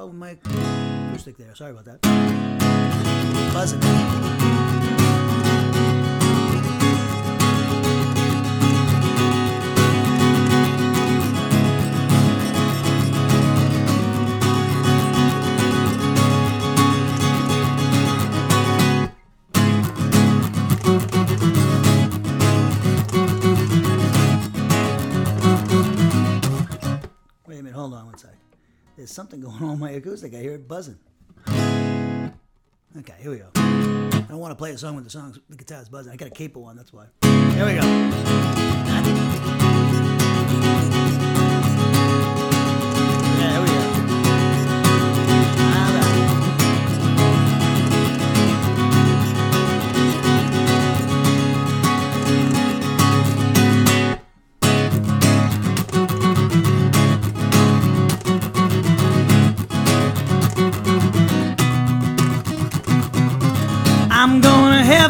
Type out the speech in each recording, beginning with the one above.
problem with my acoustic there. Sorry about that. Buzzing. There's something going on with my acoustic. I hear it buzzing. Okay, here we go. I don't want to play a song with the songs the guitar's buzzing. I got a capo on, that's why. Here we go.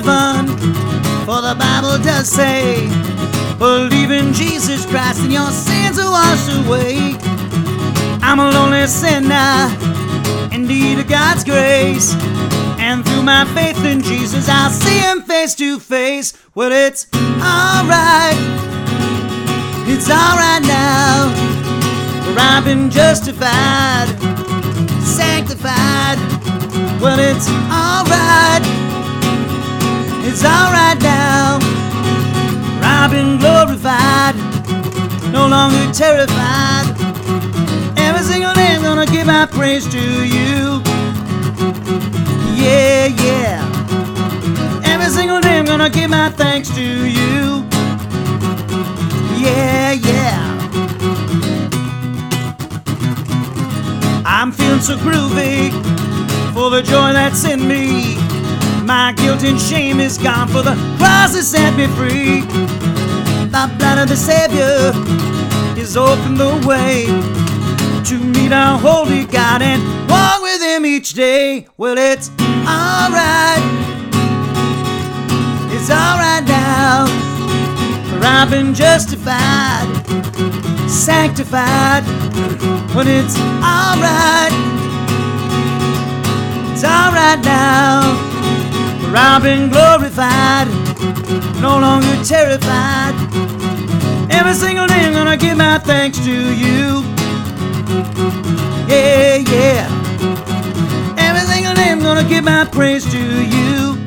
Heaven, for the Bible does say, believe in Jesus Christ and your sins are washed away. I'm a lonely sinner, in need of God's grace. And through my faith in Jesus, I'll see him face to face. Well, it's alright, it's alright now, for I've been justified, sanctified. Well, it's alright. It's alright now. I've been glorified, no longer terrified. Every single day I'm gonna give my praise to you. Yeah, yeah. Every single day I'm gonna give my thanks to you. Yeah, yeah. I'm feeling so groovy for the joy that's in me. My guilt and shame is gone, for the cross has set me free. The blood of the Savior has opened the way to meet our holy God and walk with Him each day. Well, it's alright. It's alright now, for I've been justified, sanctified. But it's alright. It's alright now. For I've been glorified, no longer terrified. Every single day I'm gonna give my thanks to you. Yeah, yeah. Every single day I'm gonna give my praise to you.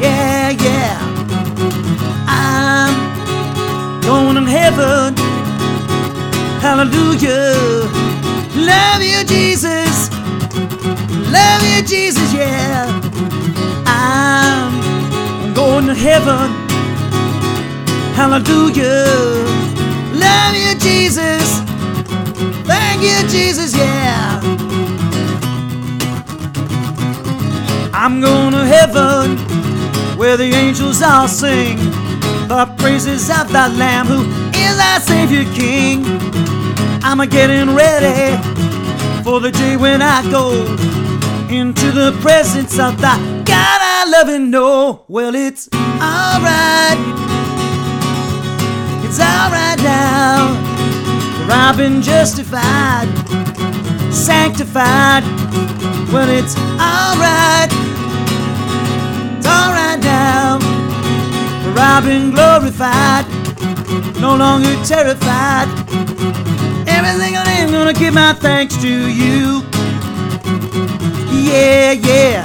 Yeah, yeah. I'm going to heaven. Hallelujah. Love you, Jesus. Love you, Jesus, yeah. I'm going to heaven. Hallelujah. Love you, Jesus. Thank you, Jesus, yeah. I'm going to heaven where the angels all sing the praises of the Lamb who is our Savior King. I'm a getting ready for the day when I go into the presence of the God I love and know. Well, it's alright. It's alright now. For I've been justified, sanctified. Well, it's alright. It's alright now. For I've been glorified, no longer terrified. Every single day I'm gonna give my thanks to you. Yeah, yeah.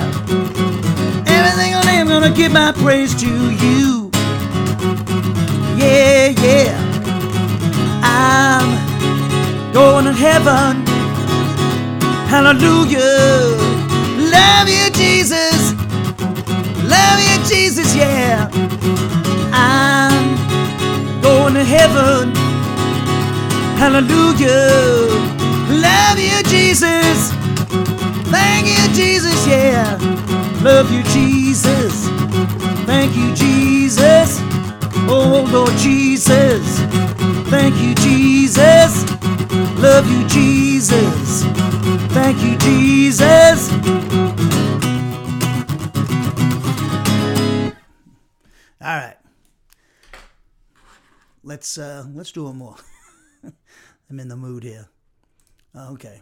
Every single day I'm gonna give my praise to you. Yeah, yeah. I'm going to heaven. Hallelujah. Love you, Jesus. Love you, Jesus, yeah. I'm going to heaven. Hallelujah. Love you, Jesus. Thank you, Jesus, yeah. Love you, Jesus. Thank you, Jesus. Oh, Lord Jesus. Thank you, Jesus. Love you, Jesus. Thank you, Jesus. All right. Let's uh let's do one more. I'm in the mood here. Okay.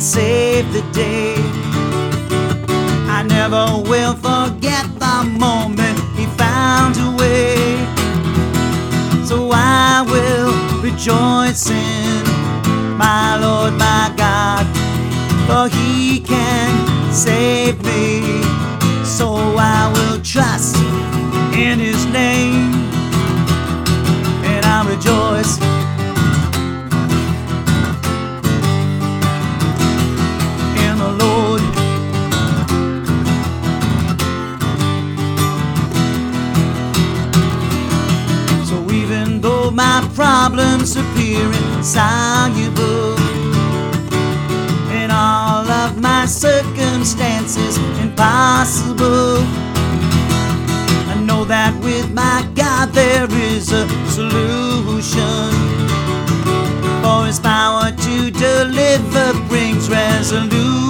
Save the day. I never will forget the moment He found a way. So I will rejoice in my Lord, my God, for He can save me. So I will trust in His name appear insoluble, and all of my circumstances impossible, I know that with my God there is a solution. For His power to deliver brings resolution.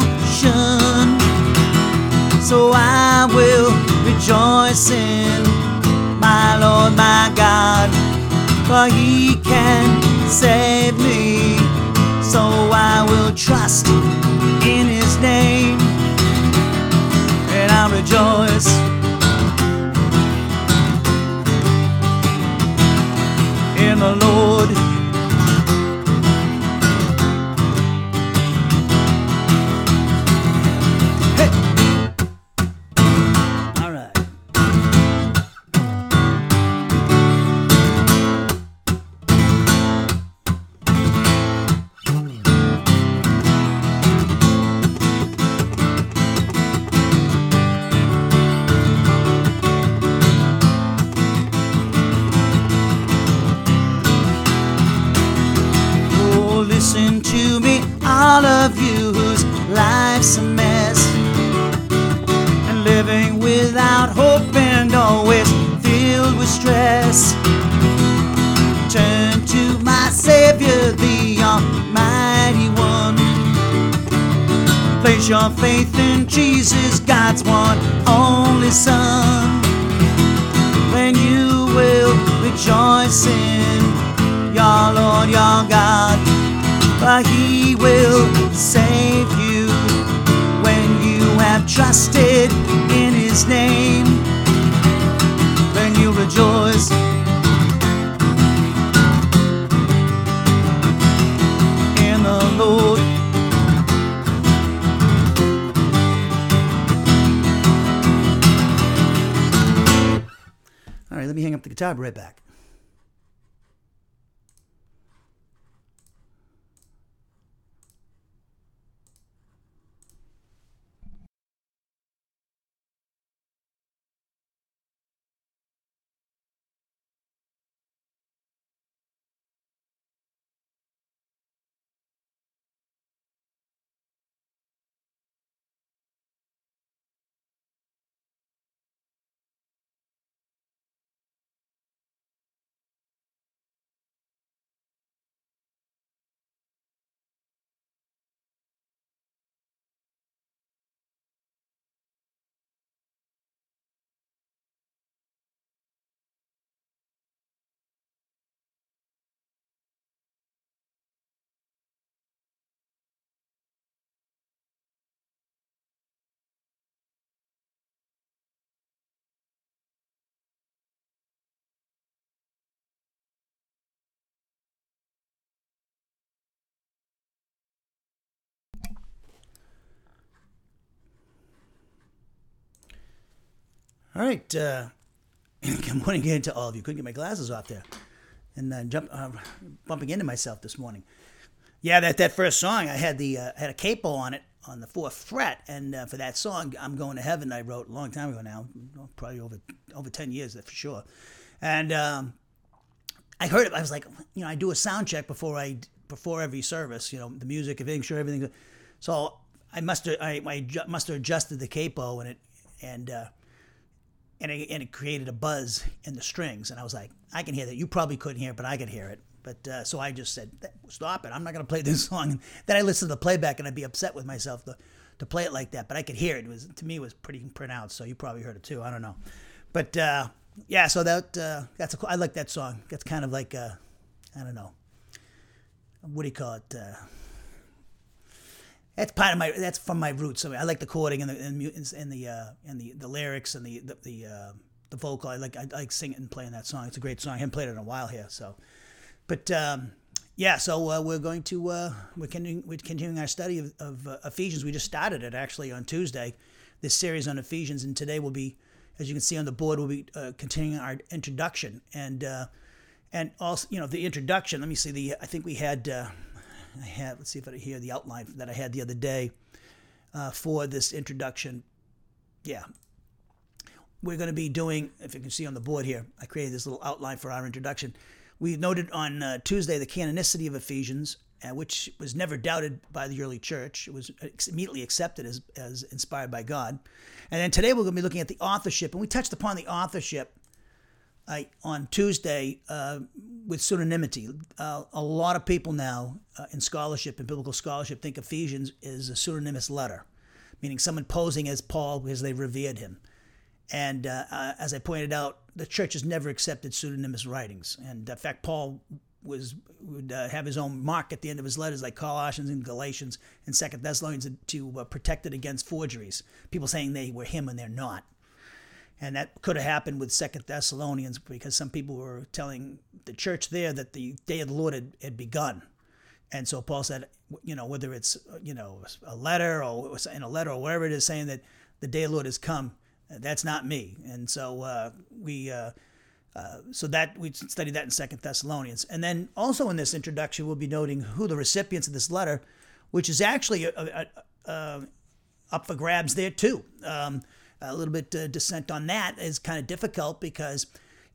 So I will rejoice in my Lord, my God, for He can save me. Let me All right. Uh, good morning again to all of you. Couldn't get my glasses off there, and uh, jump uh, bumping into myself this morning. Yeah, that that first song, I had the uh, had a capo on it on the fourth fret, and uh, for that song, "I'm Going to Heaven," I wrote a long time ago now, probably over over ten years for sure. And um, I heard it. I was like, you know, I do a sound check before I before every service. You know, the music, everything, sure everything. So I must have I, I must have adjusted the capo and it and uh, and it, and it created a buzz in the strings. And I was like, I can hear that. You probably couldn't hear it, but I could hear it. But uh, so I just said, stop it. I'm not going to play this song. And then I listened to the playback and I'd be upset with myself to, to play it like that. But I could hear it. it was to me it was pretty pronounced. So you probably heard it too. I don't know. But uh, yeah, so that uh, that's a, I like that song. That's kind of like uh, I don't know. What do you call it? That's part of my that's from my roots. I, mean, I like the chording and the and, and the uh, and the, the lyrics and the the the, uh, the vocal. I like I, like singing and playing that song. It's a great song. I haven't played it in a while here, so. But um, yeah, so uh, we're going to uh, we're continuing we're continuing our study of, of uh, Ephesians. We just started it actually on Tuesday, this series on Ephesians, and today we'll be, as you can see on the board, we'll be uh, continuing our introduction and and also you know the introduction. Let me see the I think we had I had, let's see if I hear the outline that I had the other day uh, for this introduction. Yeah. We're going to be doing, if you can see on the board here, I created this little outline for our introduction. We noted on uh, Tuesday the canonicity of Ephesians, uh, which was never doubted by the early church. It was immediately accepted as, as inspired by God. And then today we're going to be looking at the authorship, and we touched upon the authorship I, on Tuesday uh, with pseudonymity. Uh, a lot of people now uh, in scholarship and biblical scholarship think Ephesians is a pseudonymous letter, meaning someone posing as Paul because they revered him. And uh, uh, as I pointed out, the church has never accepted pseudonymous writings. And in fact, Paul was would uh, have his own mark at the end of his letters, like Colossians and Galatians and Second Thessalonians, to protect it against forgeries. People saying they were him and they're not and that could have happened with Second Thessalonians because some people were telling the church there that the day of the Lord had, had begun, and so Paul said, you know, whether it's you know a letter or in a letter or whatever it is, saying that the day of the Lord has come, that's not me, and so uh, we. Uh, uh, so that we studied that in Second Thessalonians, and then also in this introduction, we'll be noting who the recipients of this letter, which is actually a, a, a, up for grabs there too. Um, a little bit uh, dissent on that is kind of difficult because.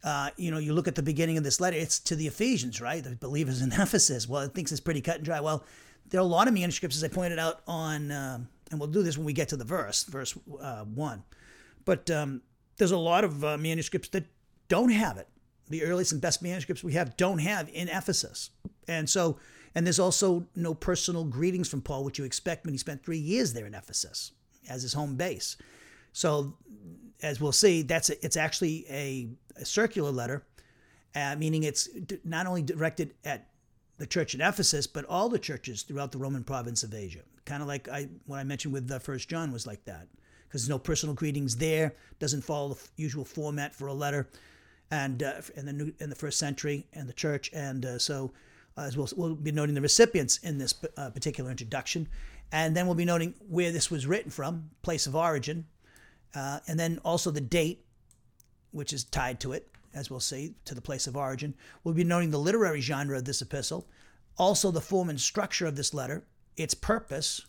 Uh, you know, you look at the beginning of this letter, it's to the Ephesians, right? The believers in Ephesus. Well, it thinks it's pretty cut and dry. Well, there are a lot of manuscripts, as I pointed out on, um, and we'll do this when we get to the verse, verse uh, one. But um, there's a lot of uh, manuscripts that don't have it. The earliest and best manuscripts we have don't have in Ephesus. And so, and there's also no personal greetings from Paul, which you expect when he spent three years there in Ephesus as his home base. So, as we'll see, that's a, it's actually a, a circular letter, uh, meaning it's not only directed at the church at Ephesus, but all the churches throughout the Roman province of Asia. Kind of like I what I mentioned with the First John was like that, because there's no personal greetings there. Doesn't follow the usual format for a letter, and uh, in the new in the first century and the church, and uh, so. Uh, as we'll, we'll be noting the recipients in this uh, particular introduction, and then we'll be noting where this was written from, place of origin, uh, and then also the date, which is tied to it, as we'll see, to the place of origin. We'll be noting the literary genre of this epistle, also the form and structure of this letter, its purpose,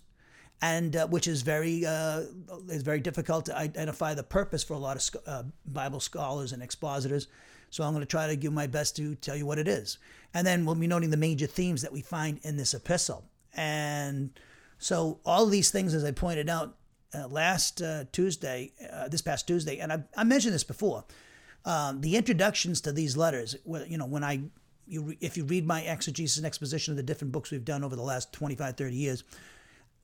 and uh, which is very uh, is very difficult to identify the purpose for a lot of uh, Bible scholars and expositors. So I'm going to try to give my best to tell you what it is, and then we'll be noting the major themes that we find in this epistle. And so all these things, as I pointed out, uh, last uh, Tuesday, uh, this past Tuesday, and I, I mentioned this before. Um, the introductions to these letters, you know, when I, you, if you read my exegesis and exposition of the different books we've done over the last 25, 30 years,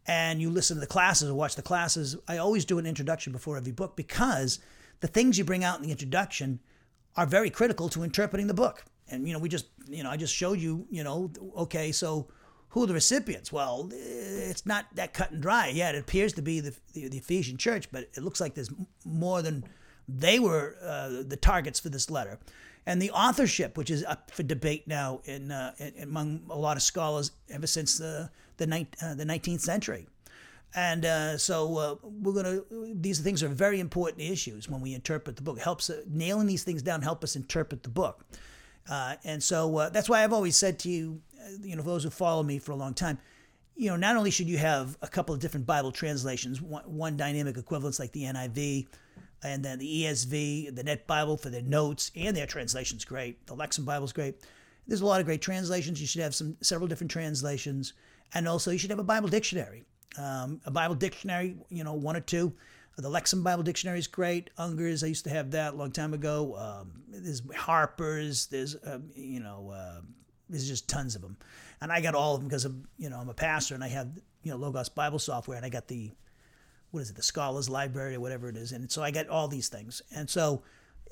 and you listen to the classes or watch the classes, I always do an introduction before every book because the things you bring out in the introduction are very critical to interpreting the book. And, you know, we just, you know, I just showed you, you know, okay, so who are the recipients? Well, it's not that cut and dry. Yeah, it appears to be the, the, the Ephesian church, but it looks like there's more than they were uh, the targets for this letter. And the authorship, which is up for debate now in, uh, in among a lot of scholars ever since the the, uh, the 19th century. And uh, so uh, we're gonna. These things are very important issues when we interpret the book. It helps uh, nailing these things down. Help us interpret the book. Uh, and so uh, that's why I've always said to you, uh, you know, those who follow me for a long time, you know, not only should you have a couple of different Bible translations, one, one dynamic equivalence like the NIV, and then the ESV, the Net Bible for their notes, and their translation's great. The Lexham Bible's great. There's a lot of great translations. You should have some several different translations, and also you should have a Bible dictionary. Um, a Bible dictionary, you know, one or two. The Lexham Bible Dictionary is great. Unger's, I used to have that a long time ago. Um, there's Harper's. There's, um, you know, uh, there's just tons of them, and I got all of them because of, you know, I'm a pastor and I have, you know, Logos Bible software, and I got the, what is it, the Scholars Library or whatever it is, and so I got all these things, and so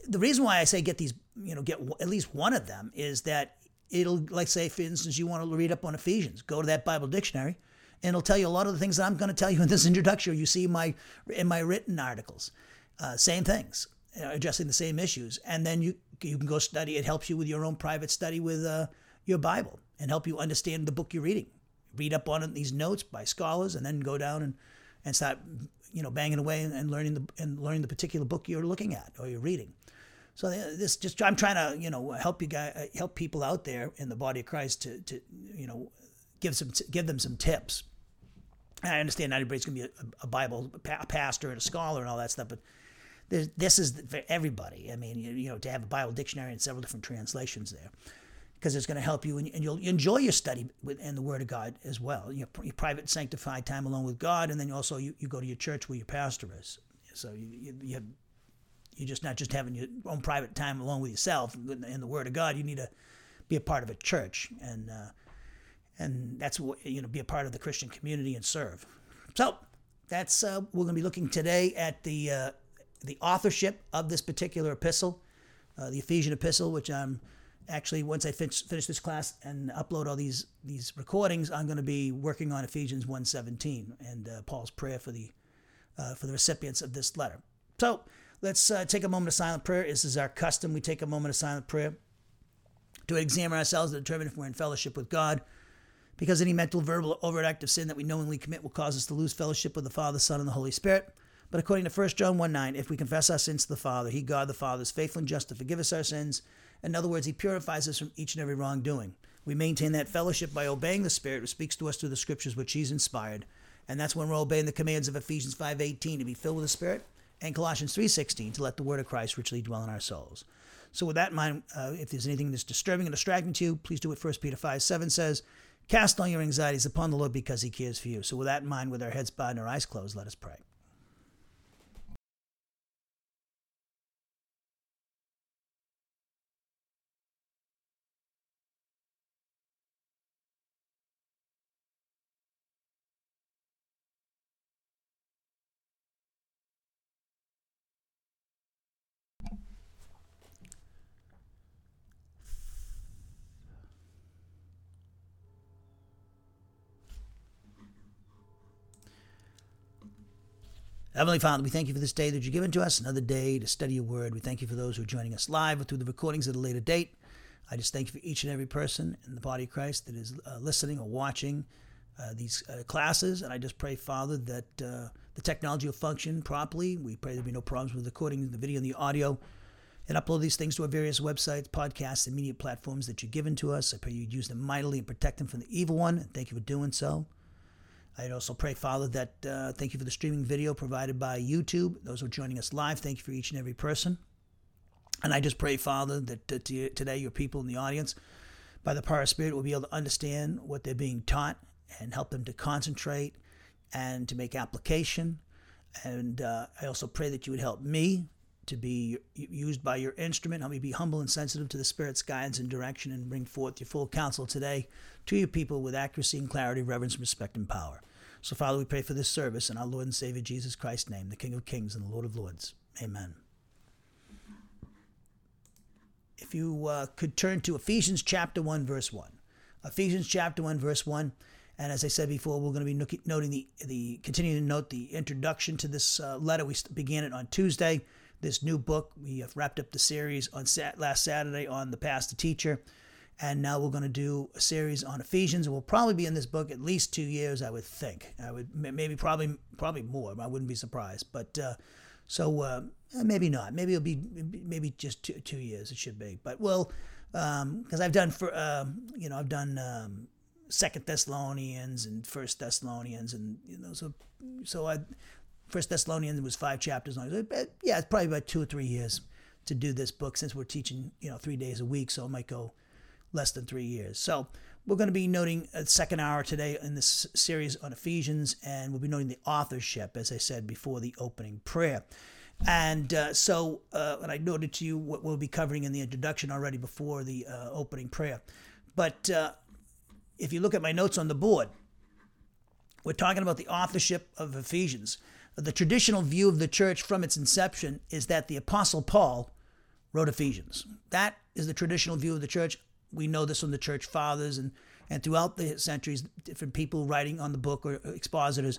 the reason why I say get these, you know, get at least one of them is that it'll, like, say, for instance, you want to read up on Ephesians, go to that Bible dictionary and it'll tell you a lot of the things that I'm going to tell you in this introduction. You see my in my written articles, uh, same things, uh, addressing the same issues, and then you you can go study. It helps you with your own private study with uh, your Bible and help you understand the book you're reading. Read up on these notes by scholars, and then go down and and start you know banging away and learning the and learning the particular book you're looking at or you're reading. So this just I'm trying to you know help you guys help people out there in the body of Christ to to you know give some give them some tips and I understand not everybody's going to be a, a Bible a pastor and a scholar and all that stuff, but this is for everybody. I mean, you, you, know, to have a Bible dictionary and several different translations there, because it's going to help you and, and you'll enjoy your study in the Word of God as well. Your, your private sanctified time alone with God, and then also you, you go to your church where your pastor is. So you you, you have, you're just not just having your own private time alone with yourself in the Word of God. You need to be a part of a church and. Uh, and that's what you know be a part of the Christian community and serve. So that's uh, we're going to be looking today at the uh, the authorship of this particular epistle, uh, the Ephesian epistle, which I'm actually once I finish, finish this class and upload all these these recordings, I'm going to be working on Ephesians 1:17 and uh, Paul's prayer for the uh, for the recipients of this letter. So let's uh, take a moment of silent prayer. This is our custom. We take a moment of silent prayer to examine ourselves to determine if we're in fellowship with God because any mental, verbal, or overt act of sin that we knowingly commit will cause us to lose fellowship with the Father, Son, and the Holy Spirit. But according to 1 John 1 9, if we confess our sins to the Father, He, God the Father, is faithful and just to forgive us our sins. In other words, He purifies us from each and every wrongdoing. We maintain that fellowship by obeying the Spirit who speaks to us through the Scriptures which He's inspired. And that's when we're obeying the commands of Ephesians 5.18 to be filled with the Spirit and Colossians 3.16 to let the Word of Christ richly dwell in our souls. So with that in mind, uh, if there's anything that's disturbing and distracting to you, please do what 1 Peter 5 7 says. Cast all your anxieties upon the Lord because he cares for you. So, with that in mind, with our heads bowed and our eyes closed, let us pray. Heavenly Father, we thank you for this day that you've given to us, another day to study your word. We thank you for those who are joining us live or through the recordings at a later date. I just thank you for each and every person in the body of Christ that is uh, listening or watching uh, these uh, classes. And I just pray, Father, that uh, the technology will function properly. We pray there'll be no problems with the recording the video and the audio. And upload these things to our various websites, podcasts, and media platforms that you've given to us. I pray you'd use them mightily and protect them from the evil one. And thank you for doing so. I'd also pray, Father, that uh, thank you for the streaming video provided by YouTube. Those who are joining us live, thank you for each and every person. And I just pray, Father, that today your people in the audience, by the power of Spirit, will be able to understand what they're being taught and help them to concentrate and to make application. And uh, I also pray that you would help me to be used by your instrument. Help me be humble and sensitive to the Spirit's guidance and direction and bring forth your full counsel today to your people with accuracy and clarity, reverence, respect, and power. So, Father, we pray for this service in our Lord and Savior Jesus Christ's name, the King of Kings and the Lord of Lords. Amen. If you uh, could turn to Ephesians chapter 1, verse 1. Ephesians chapter 1, verse 1. And as I said before, we're going to be noting the, the continuing to note the introduction to this uh, letter. We began it on Tuesday this new book. We have wrapped up the series on sat- last Saturday on the pastor teacher, And now we're going to do a series on Ephesians. We'll probably be in this book at least two years, I would think. I would maybe probably probably more. I wouldn't be surprised. But uh, so uh, maybe not. Maybe it'll be maybe just two, two years. It should be. But well, because um, I've done for um, you know I've done um, Second Thessalonians and First Thessalonians, and you know so so I First Thessalonians was five chapters long. Yeah, it's probably about two or three years to do this book since we're teaching you know three days a week, so it might go less than three years. So we're going to be noting a second hour today in this series on Ephesians, and we'll be noting the authorship, as I said before the opening prayer. And uh, so, uh, and I noted to you what we'll be covering in the introduction already before the uh, opening prayer. But uh, if you look at my notes on the board, we're talking about the authorship of Ephesians. The traditional view of the church from its inception is that the Apostle Paul wrote Ephesians. That is the traditional view of the church we know this from the church fathers and, and throughout the centuries, different people writing on the book or expositors.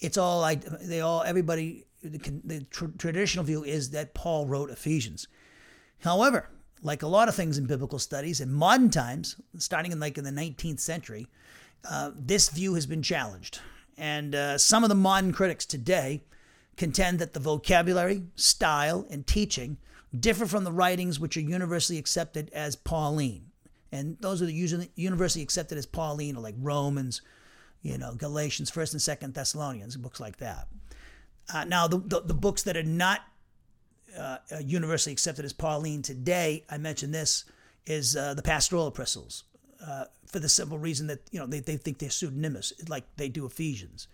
It's all they all everybody. The, the tr- traditional view is that Paul wrote Ephesians. However, like a lot of things in biblical studies in modern times, starting in like in the 19th century, uh, this view has been challenged, and uh, some of the modern critics today contend that the vocabulary, style, and teaching differ from the writings which are universally accepted as Pauline and those are usually universally accepted as Pauline, or like Romans, you know, Galatians, First and Second Thessalonians, books like that. Uh, now, the, the, the books that are not uh, universally accepted as Pauline today, I mentioned this, is uh, the pastoral epistles, uh, for the simple reason that you know they, they think they're pseudonymous, like they do Ephesians.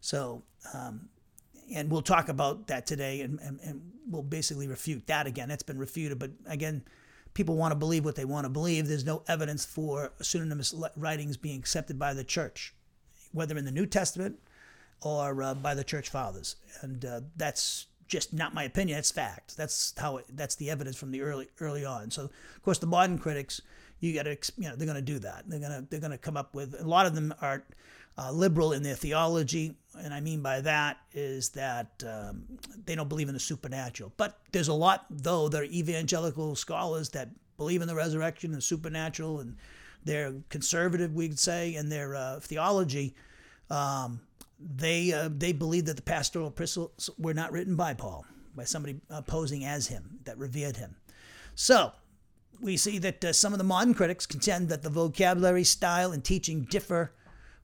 So, um, and we'll talk about that today, and, and, and we'll basically refute that again. It's been refuted, but again, people want to believe what they want to believe. There's no evidence for pseudonymous writings being accepted by the church, whether in the New Testament or uh, by the church fathers. And uh, that's just not my opinion. It's fact. That's how. It, that's the evidence from the early early on. So of course the modern critics, you got to you know they're going to do that. They're gonna they're gonna come up with a lot of them are uh, liberal in their theology, and I mean by that is that um, they don't believe in the supernatural. But there's a lot, though, that are evangelical scholars that believe in the resurrection and supernatural, and they're conservative, we'd say, in their uh, theology. Um, they uh, they believe that the pastoral epistles were not written by Paul, by somebody posing as him that revered him. So we see that uh, some of the modern critics contend that the vocabulary, style, and teaching differ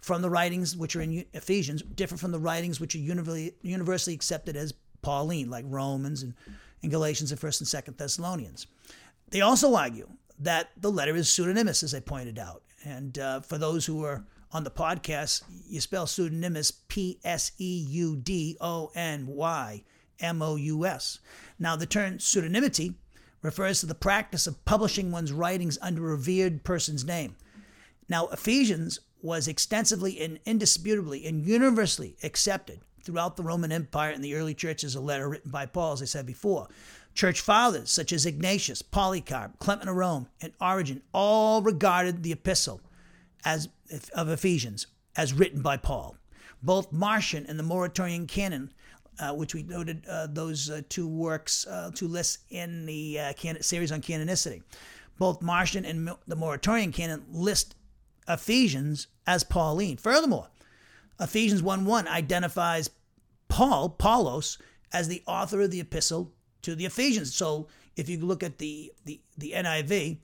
from the writings which are in Ephesians differ from the writings which are universally, accepted as Pauline, like Romans and, and Galatians and 1st and 2nd Thessalonians. They also argue that the letter is pseudonymous, as I pointed out. And uh, for those who are on the podcast, you spell pseudonymous P S E U D O N Y M O U S. Now, the term pseudonymity refers to the practice of publishing one's writings under a revered person's name. Now, Ephesians was extensively and indisputably and universally accepted throughout the Roman Empire and the early church as a letter written by Paul, as I said before. Church fathers such as Ignatius, Polycarp, Clement of Rome, and Origen all regarded the epistle as of Ephesians as written by Paul. Both Marcion and the Muratorian canon, uh, which we noted uh, those uh, two works, uh, two lists in the uh, can- series on canonicity. Both Marcion and the Muratorian canon list Ephesians as Pauline. Furthermore, Ephesians 1 1 identifies Paul, Paulos, as the author of the epistle to the Ephesians. So if you look at the, the, the NIV,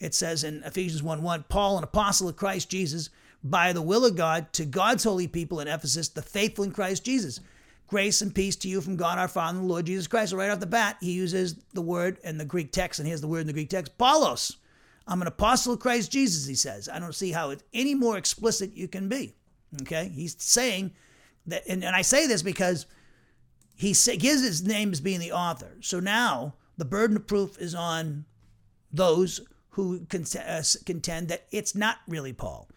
it says in Ephesians 1 1, Paul, an apostle of Christ Jesus, by the will of God, to God's holy people in Ephesus, the faithful in Christ Jesus. Grace and peace to you from God our Father and the Lord Jesus Christ. So right off the bat, he uses the word in the Greek text, and here's the word in the Greek text, Paulos I'm an apostle of Christ Jesus, he says. I don't see how it's any more explicit you can be. Okay? He's saying that, and, and I say this because he gives his name as being the author. So now the burden of proof is on those who uh, contend that it's not really Paul.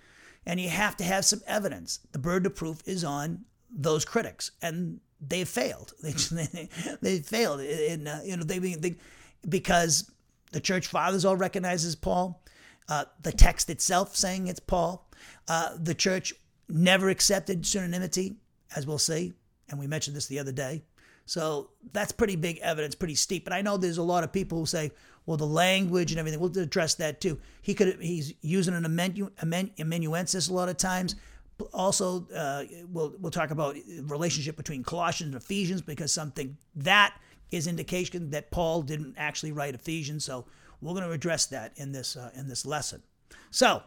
And you have to have some evidence. The burden of proof is on those critics, and they failed. They, they failed, and uh, you know they, they because the church fathers all recognizes Paul. Uh, the text itself saying it's Paul. Uh, the church never accepted pseudonymity, as we'll see, and we mentioned this the other day. So that's pretty big evidence, pretty steep. But I know there's a lot of people who say, well, the language and everything. We'll address that too. He could he's using an amenu, amen, amanuensis a lot of times. Also, uh, we'll we'll talk about relationship between Colossians and Ephesians because something that is indication that Paul didn't actually write Ephesians. So we're going to address that in this uh, in this lesson. So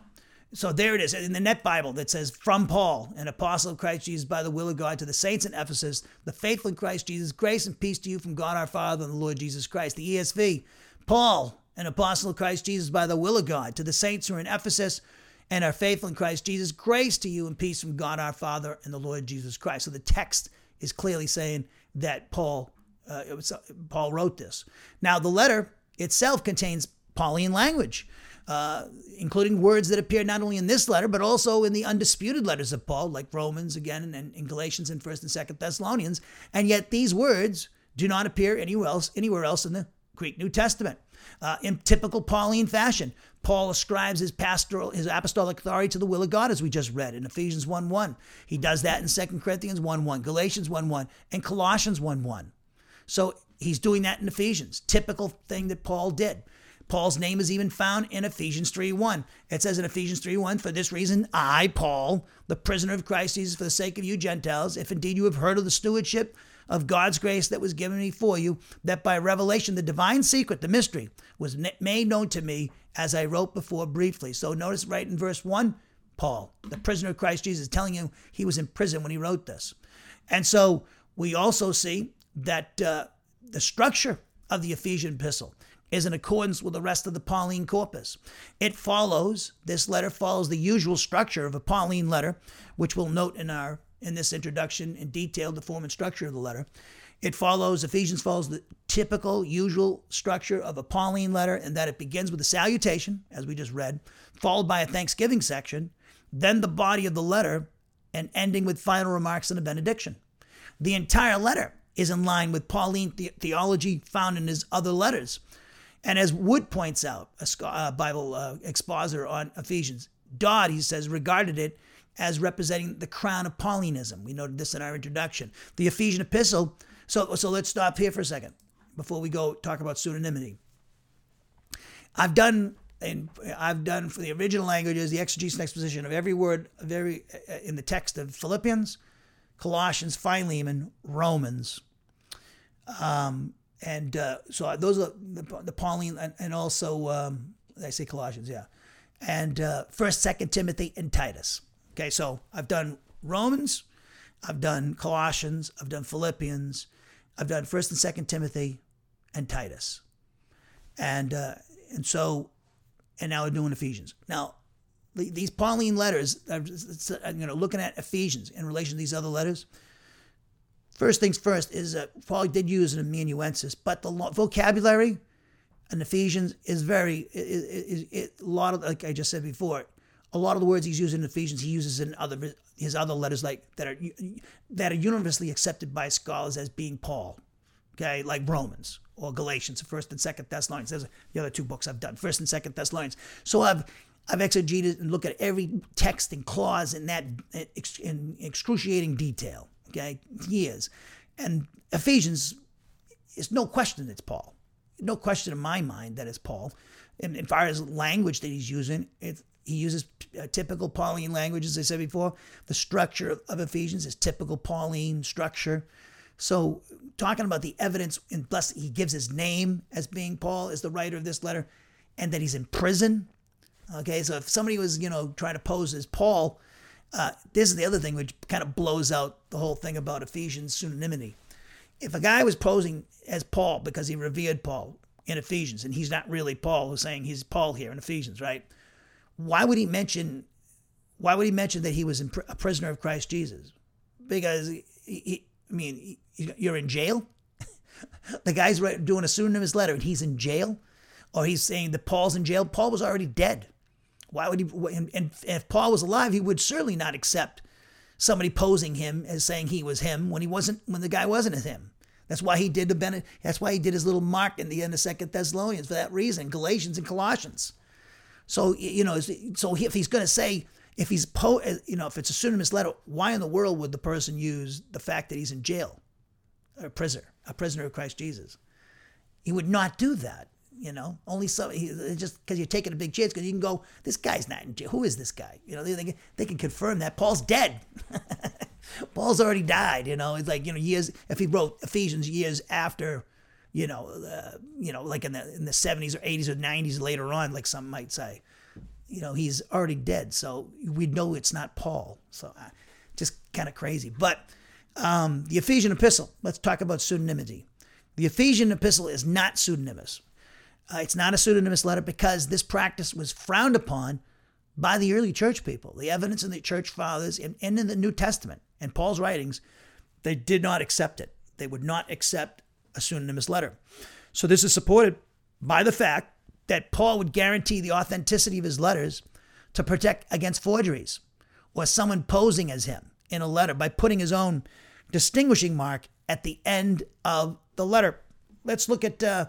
so there it is in the Net Bible that says, From Paul, an apostle of Christ Jesus by the will of God, to the saints in Ephesus, the faithful in Christ Jesus, grace and peace to you from God our Father and the Lord Jesus Christ. The ESV, Paul, an apostle of Christ Jesus by the will of God, to the saints who are in Ephesus and are faithful in Christ Jesus, grace to you and peace from God our Father and the Lord Jesus Christ. So the text is clearly saying that Paul, uh, was, Paul wrote this. Now the letter itself contains Pauline language uh, including words that appear not only in this letter, but also in the undisputed letters of Paul, like Romans again, and in Galatians and First and Second Thessalonians. And yet these words do not appear anywhere else, anywhere else in the Greek New Testament. Uh, in typical Pauline fashion, Paul ascribes his pastoral, his apostolic authority to the will of God, as we just read in Ephesians 1 1. He does that in 2 Corinthians 1 1, Galatians 1 1, and Colossians 1 1. So he's doing that in Ephesians, typical thing that Paul did. Paul's name is even found in Ephesians 3:1. It says in Ephesians 3:1, For this reason, I, Paul, the prisoner of Christ Jesus, for the sake of you Gentiles, if indeed you have heard of the stewardship of God's grace that was given me for you, that by revelation the divine secret, the mystery, was made known to me as I wrote before briefly. So notice right in verse 1, Paul, the prisoner of Christ Jesus, telling you he was in prison when he wrote this. And so we also see that uh, the structure of the Ephesian epistle is in accordance with the rest of the Pauline corpus. It follows, this letter follows the usual structure of a Pauline letter, which we'll note in our in this introduction in detail the form and structure of the letter. It follows, Ephesians follows the typical, usual structure of a Pauline letter in that it begins with a salutation, as we just read, followed by a thanksgiving section, then the body of the letter, and ending with final remarks and a benediction. The entire letter is in line with Pauline the- theology found in his other letters. And as Wood points out, a uh, Bible uh, expositor on Ephesians, Dodd, he says, regarded it as representing the crown of Paulinism. We noted this in our introduction. The Ephesian epistle. So, so let's stop here for a second before we go talk about pseudonymity. I've done and I've done for the original languages the exegesis and exposition of every word of every uh, in the text of Philippians, Colossians, Philemon, Romans. Um, and uh, so those are the, the Pauline and, and also um, I say Colossians, yeah, and uh, First, Second Timothy, and Titus. Okay, so I've done Romans, I've done Colossians, I've done Philippians, I've done First and Second Timothy, and Titus, and uh, and so and now we're doing Ephesians. Now these Pauline letters, you know, looking at Ephesians in relation to these other letters First things first is that Paul did use an amanuensis, but the vocabulary in Ephesians is very is, is, a lot of like I just said before. A lot of the words he's using in Ephesians, he uses in other his other letters like that are that are universally accepted by scholars as being Paul. Okay, like Romans or Galatians, First and Second Thessalonians. There's the other two books I've done, First and Second Thessalonians. So I've I've exegeted and looked at every text and clause in that in excruciating detail okay, years. And Ephesians is no question it's Paul. No question in my mind that it's Paul. And as far as language that he's using, it, he uses typical Pauline language, as I said before. The structure of, of Ephesians is typical Pauline structure. So, talking about the evidence, and plus he gives his name as being Paul, as the writer of this letter, and that he's in prison. Okay, so if somebody was, you know, trying to pose as Paul, uh, this is the other thing which kind of blows out the whole thing about Ephesians pseudonymity. If a guy was posing as Paul because he revered Paul in Ephesians, and he's not really Paul who's saying he's Paul here in Ephesians, right? Why would he mention? Why would he mention that he was a prisoner of Christ Jesus? Because he, he I mean, you're in jail. the guy's doing a pseudonymous letter, and he's in jail, or he's saying that Paul's in jail. Paul was already dead. Why would he? And, and if Paul was alive, he would certainly not accept somebody posing him as saying he was him when he wasn't. When the guy wasn't him. That's why he did the That's why he did his little mark in the end of Second Thessalonians for that reason. Galatians and Colossians. So you know, so if he's going to say if he's po, uh, you know, if it's a pseudonymous letter, why in the world would the person use the fact that he's in jail, a prisoner, a prisoner of Christ Jesus? He would not do that. You know, only so he, just because you're taking a big chance because you can go, this guy's not in jail. Who is this guy? You know, they, they, they can confirm that Paul's dead. Paul's already died. You know, it's like you know years. If he wrote Ephesians years after, you know, uh, you know, like in the in the 70s or 80s or 90s later on, like some might say, you know, he's already dead. So we know it's not Paul. So uh, just kind of crazy. But um, the Ephesian epistle. Let's talk about pseudonymity. The Ephesian epistle is not pseudonymous. Uh, it's not a pseudonymous letter because this practice was frowned upon by the early church people. The evidence in the church fathers and, and in the New Testament and Paul's writings, they did not accept it. They would not accept a pseudonymous letter. So this is supported by the fact that Paul would guarantee the authenticity of his letters to protect against forgeries or someone posing as him in a letter by putting his own distinguishing mark at the end of the letter. Let's look at, uh,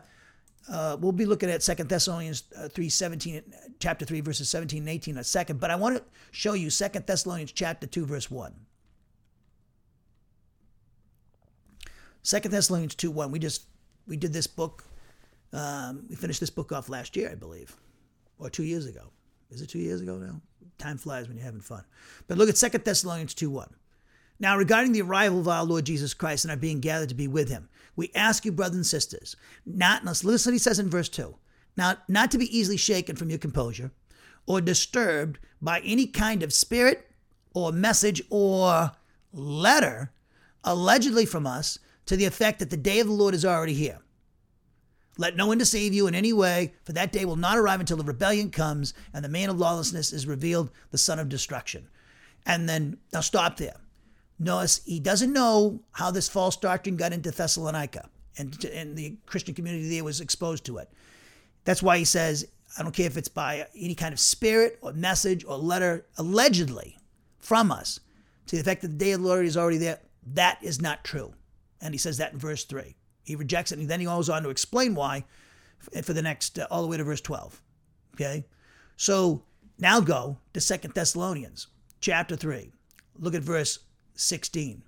uh, we'll be looking at Second Thessalonians uh, 3, 17, chapter 3, verses 17 and 18 in a second, but I want to show you Second Thessalonians chapter 2, verse 1. Second Thessalonians 2, 1. We just, we did this book, um, we finished this book off last year, I believe, or two years ago. Is it two years ago now? Time flies when you're having fun. But look at Second Thessalonians 2, 1. Now, regarding the arrival of our Lord Jesus Christ and our being gathered to be with him, we ask you, brothers and sisters, not, listen what he says in verse 2, now, not to be easily shaken from your composure or disturbed by any kind of spirit or message or letter allegedly from us to the effect that the day of the Lord is already here. Let no one deceive you in any way, for that day will not arrive until the rebellion comes and the man of lawlessness is revealed, the son of destruction. And then, now stop there. Notice he doesn't know how this false doctrine got into Thessalonica and, and the Christian community there was exposed to it. That's why he says, I don't care if it's by any kind of spirit or message or letter, allegedly from us, to the effect that the day of the Lord is already there. That is not true. And he says that in verse 3. He rejects it, and then he goes on to explain why for the next, uh, all the way to verse 12. Okay? So now go to Second Thessalonians chapter 3. Look at verse 16.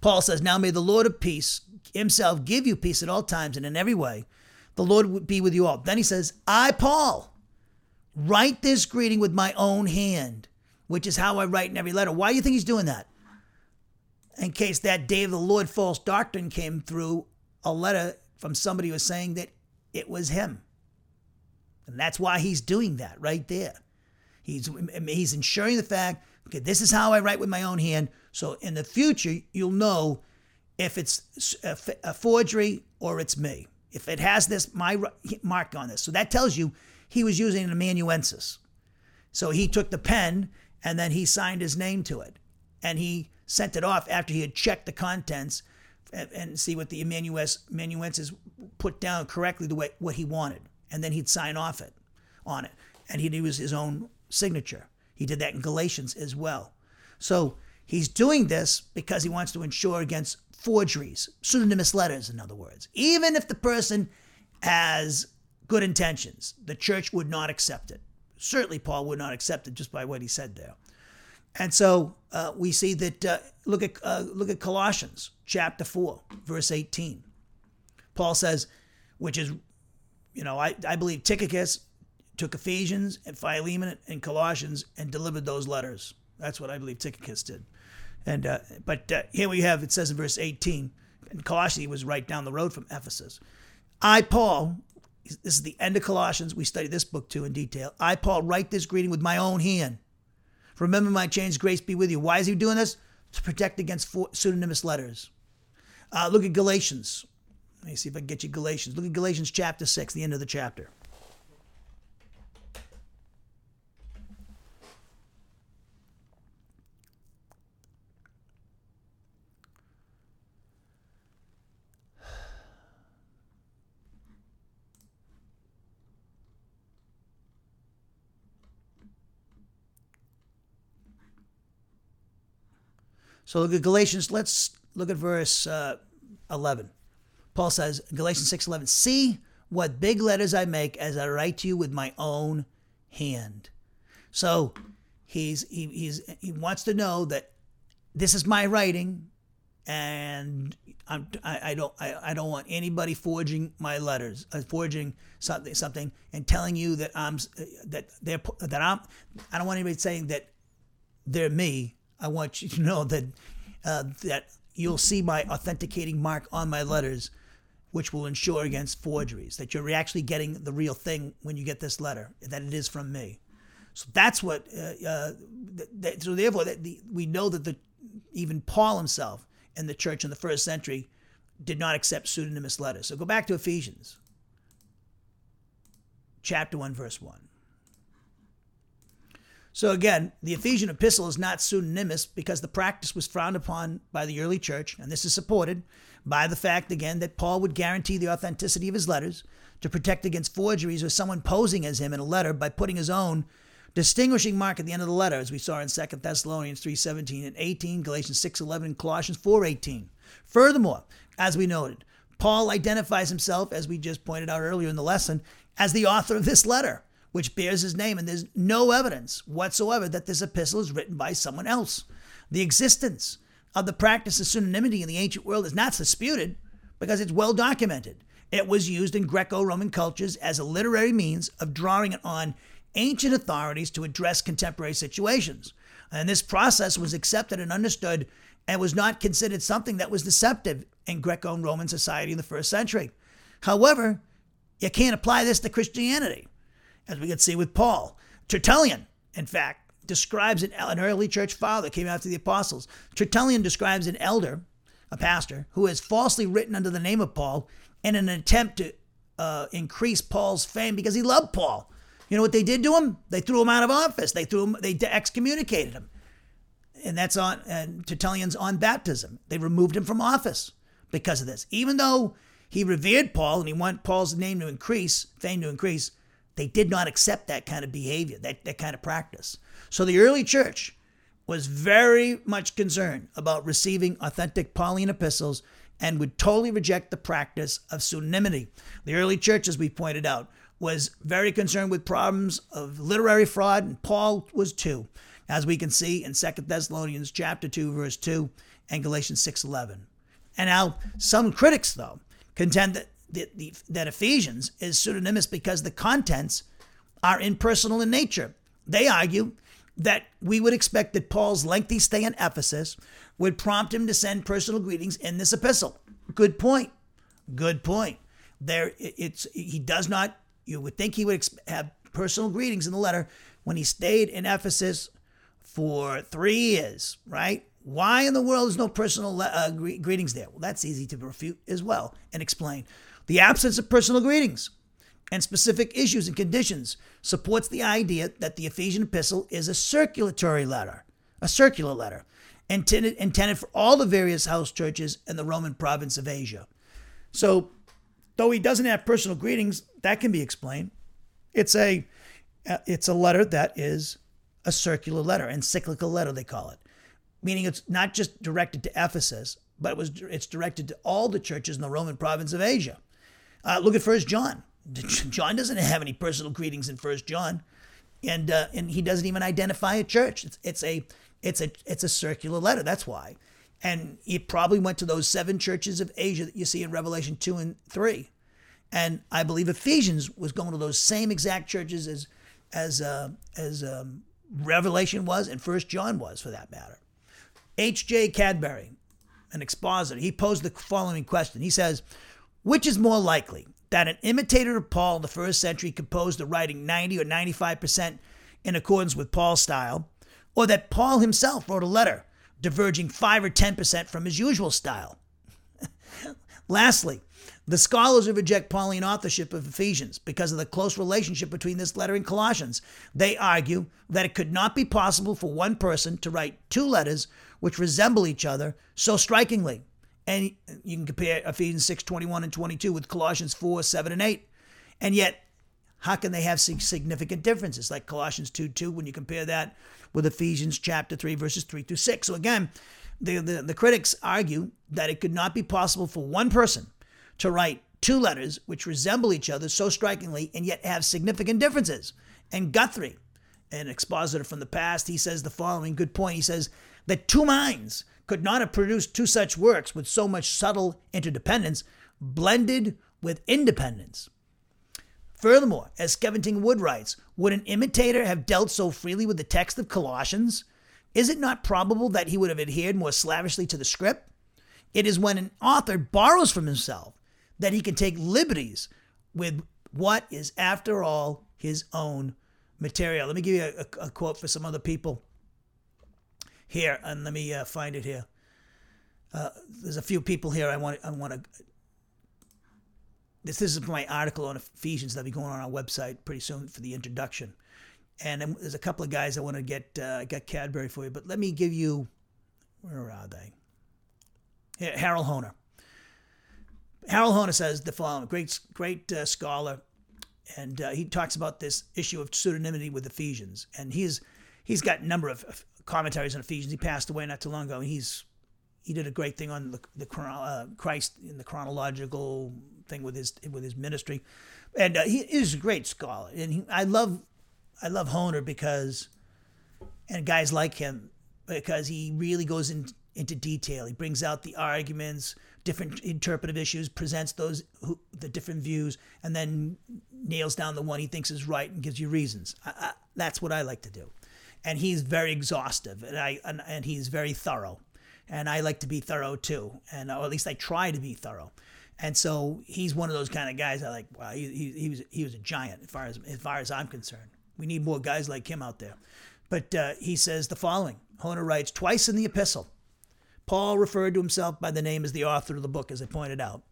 Paul says, Now may the Lord of peace himself give you peace at all times and in every way. The Lord be with you all. Then he says, I, Paul, write this greeting with my own hand, which is how I write in every letter. Why do you think he's doing that? In case that day of the Lord false doctrine came through a letter from somebody was saying that it was him. And that's why he's doing that right there. He's, he's ensuring the fact Okay, this is how I write with my own hand. So in the future, you'll know if it's a, a forgery or it's me. If it has this my mark on this, so that tells you he was using an amanuensis. So he took the pen and then he signed his name to it, and he sent it off after he had checked the contents and, and see what the amanuensis put down correctly the way what he wanted, and then he'd sign off it on it, and he'd use his own signature. He did that in Galatians as well. So he's doing this because he wants to ensure against forgeries, pseudonymous letters, in other words. Even if the person has good intentions, the church would not accept it. Certainly, Paul would not accept it just by what he said there. And so uh, we see that. Uh, look at uh, look at Colossians chapter four, verse eighteen. Paul says, which is, you know, I, I believe Tychicus took Ephesians and Philemon and Colossians and delivered those letters. That's what I believe Tychicus did. And uh, but uh, here we have it says in verse 18, and Colossians was right down the road from Ephesus. I Paul, this is the end of Colossians. We study this book too in detail. I Paul write this greeting with my own hand. Remember my chains, grace be with you. Why is he doing this? To protect against pseudonymous letters. Uh, look at Galatians. Let me see if I can get you Galatians. Look at Galatians chapter 6, the end of the chapter. So look at Galatians. Let's look at verse uh, 11. Paul says, Galatians 6:11, "See what big letters I make as I write to you with my own hand." So he's he, he's he wants to know that this is my writing, and I'm, I, I don't I, I don't want anybody forging my letters, uh, forging something something and telling you that I'm that they're that I'm I don't want anybody saying that they're me. I want you to know that uh, that you'll see my authenticating mark on my letters, which will ensure against forgeries. That you're actually getting the real thing when you get this letter. That it is from me. So that's what. Uh, uh, th- so therefore, the, we know that the even Paul himself in the church in the first century did not accept pseudonymous letters. So go back to Ephesians, chapter 1, verse 1. So again, the Ephesian epistle is not pseudonymous because the practice was frowned upon by the early church, and this is supported by the fact, again, that Paul would guarantee the authenticity of his letters to protect against forgeries or someone posing as him in a letter by putting his own distinguishing mark at the end of the letter, as we saw in 2 Thessalonians 3.17 and 18, Galatians 6.11, and Colossians 4.18. Furthermore, as we noted, Paul identifies himself, as we just pointed out earlier in the lesson, as the author of this letter, which bears his name, and there's no evidence whatsoever that this epistle is written by someone else. The existence of the practice of pseudonymity in the ancient world is not disputed because it's well documented. It was used in Greco Roman cultures as a literary means of drawing on ancient authorities to address contemporary situations. And this process was accepted and understood and was not considered something that was deceptive in Greco Roman society in the first century. However, you can't apply this to Christianity, as we can see with Paul. Tertullian, in fact, describes an, an early church father came after the apostles. Tertullian describes an elder, a pastor, who has falsely written under the name of Paul in an attempt to uh, increase Paul's fame because he loved Paul. You know what they did to him? They threw him out of office. They threw him. They excommunicated him, and that's on and Tertullian's on baptism. They removed him from office because of this. Even though he revered Paul and he wanted Paul's name to increase, fame to increase, they did not accept that kind of behavior, that, that kind of practice. So the early church was very much concerned about receiving authentic Pauline epistles and would totally reject the practice of pseudonymity. The early church, as we pointed out, was very concerned with problems of literary fraud, and Paul was too, as we can see in 2 Thessalonians chapter 2, verse 2, and Galatians 6.11. And now some critics, though, contend that, that, that Ephesians is pseudonymous because the contents are impersonal in nature. They argue that we would expect that Paul's lengthy stay in Ephesus would prompt him to send personal greetings in this epistle. Good point. Good point. There, it's he does not you would think he would have personal greetings in the letter when he stayed in Ephesus for three years, right? Why in the world is no personal uh, greetings there? Well, that's easy to refute as well and explain. The absence of personal greetings and specific issues and conditions supports the idea that the Ephesian epistle is a circulatory letter, a circular letter, intended, intended for all the various house churches in the Roman province of Asia. So Though he doesn't have personal greetings, that can be explained. It's a uh, it's a letter that is a circular letter, encyclical letter they call it, meaning it's not just directed to Ephesus, but it was it's directed to all the churches in the Roman province of Asia. Uh, look at First John. John doesn't have any personal greetings in First John, and uh, and he doesn't even identify a church. It's, it's a it's a it's a circular letter. That's why. And he probably went to those seven churches of Asia that you see in Revelation 2 and 3. And I believe Ephesians was going to those same exact churches as as uh, as um, Revelation was and First John was, for that matter. H.J. Cadbury, an expositor, he posed the following question. He says, "Which is more likely that an imitator of Paul in the first century composed the writing 90 or 95 percent in accordance with Paul's style, or that Paul himself wrote a letter diverging 5 or 10% from his usual style. Lastly, the scholars who reject Pauline authorship of Ephesians because of the close relationship between this letter and Colossians. They argue that it could not be possible for one person to write two letters which resemble each other so strikingly. And you can compare Ephesians 6 21 and 22 with Colossians 4 7 and 8. And yet, how can they have significant differences like Colossians 2 2 when you compare that with Ephesians chapter 3, verses 3 through 6. So again, the, the, the critics argue that it could not be possible for one person to write two letters which resemble each other so strikingly and yet have significant differences. And Guthrie, an expositor from the past, he says the following good point. He says, that two minds could not have produced two such works with so much subtle interdependence, blended with independence. Furthermore, as Skevington Wood writes, would an imitator have dealt so freely with the text of Colossians? Is it not probable that he would have adhered more slavishly to the script? It is when an author borrows from himself that he can take liberties with what is, after all, his own material. Let me give you a, a, a quote for some other people here, and let me uh, find it here. Uh, there's a few people here I want I want to. This, this is my article on Ephesians that'll be going on our website pretty soon for the introduction, and there's a couple of guys I want to get. Uh, I got Cadbury for you, but let me give you. Where are they? Here, Harold Hoehner. Harold Hoehner says the following: great, great uh, scholar, and uh, he talks about this issue of pseudonymity with Ephesians, and he's he's got a number of commentaries on Ephesians. He passed away not too long ago, and he's he did a great thing on the, the uh, Christ in the chronological thing with his with his ministry, and uh, he is a great scholar. And he, I love I love Hoehner because, and guys like him because he really goes in, into detail. He brings out the arguments, different interpretive issues, presents those who, the different views, and then nails down the one he thinks is right and gives you reasons. I, I, that's what I like to do, and he's very exhaustive, and I and, and he's very thorough and I like to be thorough too, and or at least I try to be thorough. And so he's one of those kind of guys I like. Wow, he, he, he was he was a giant as far as as far as I'm concerned. We need more guys like him out there. But uh, he says the following. Hoehner writes twice in the epistle. Paul referred to himself by the name as the author of the book, as I pointed out.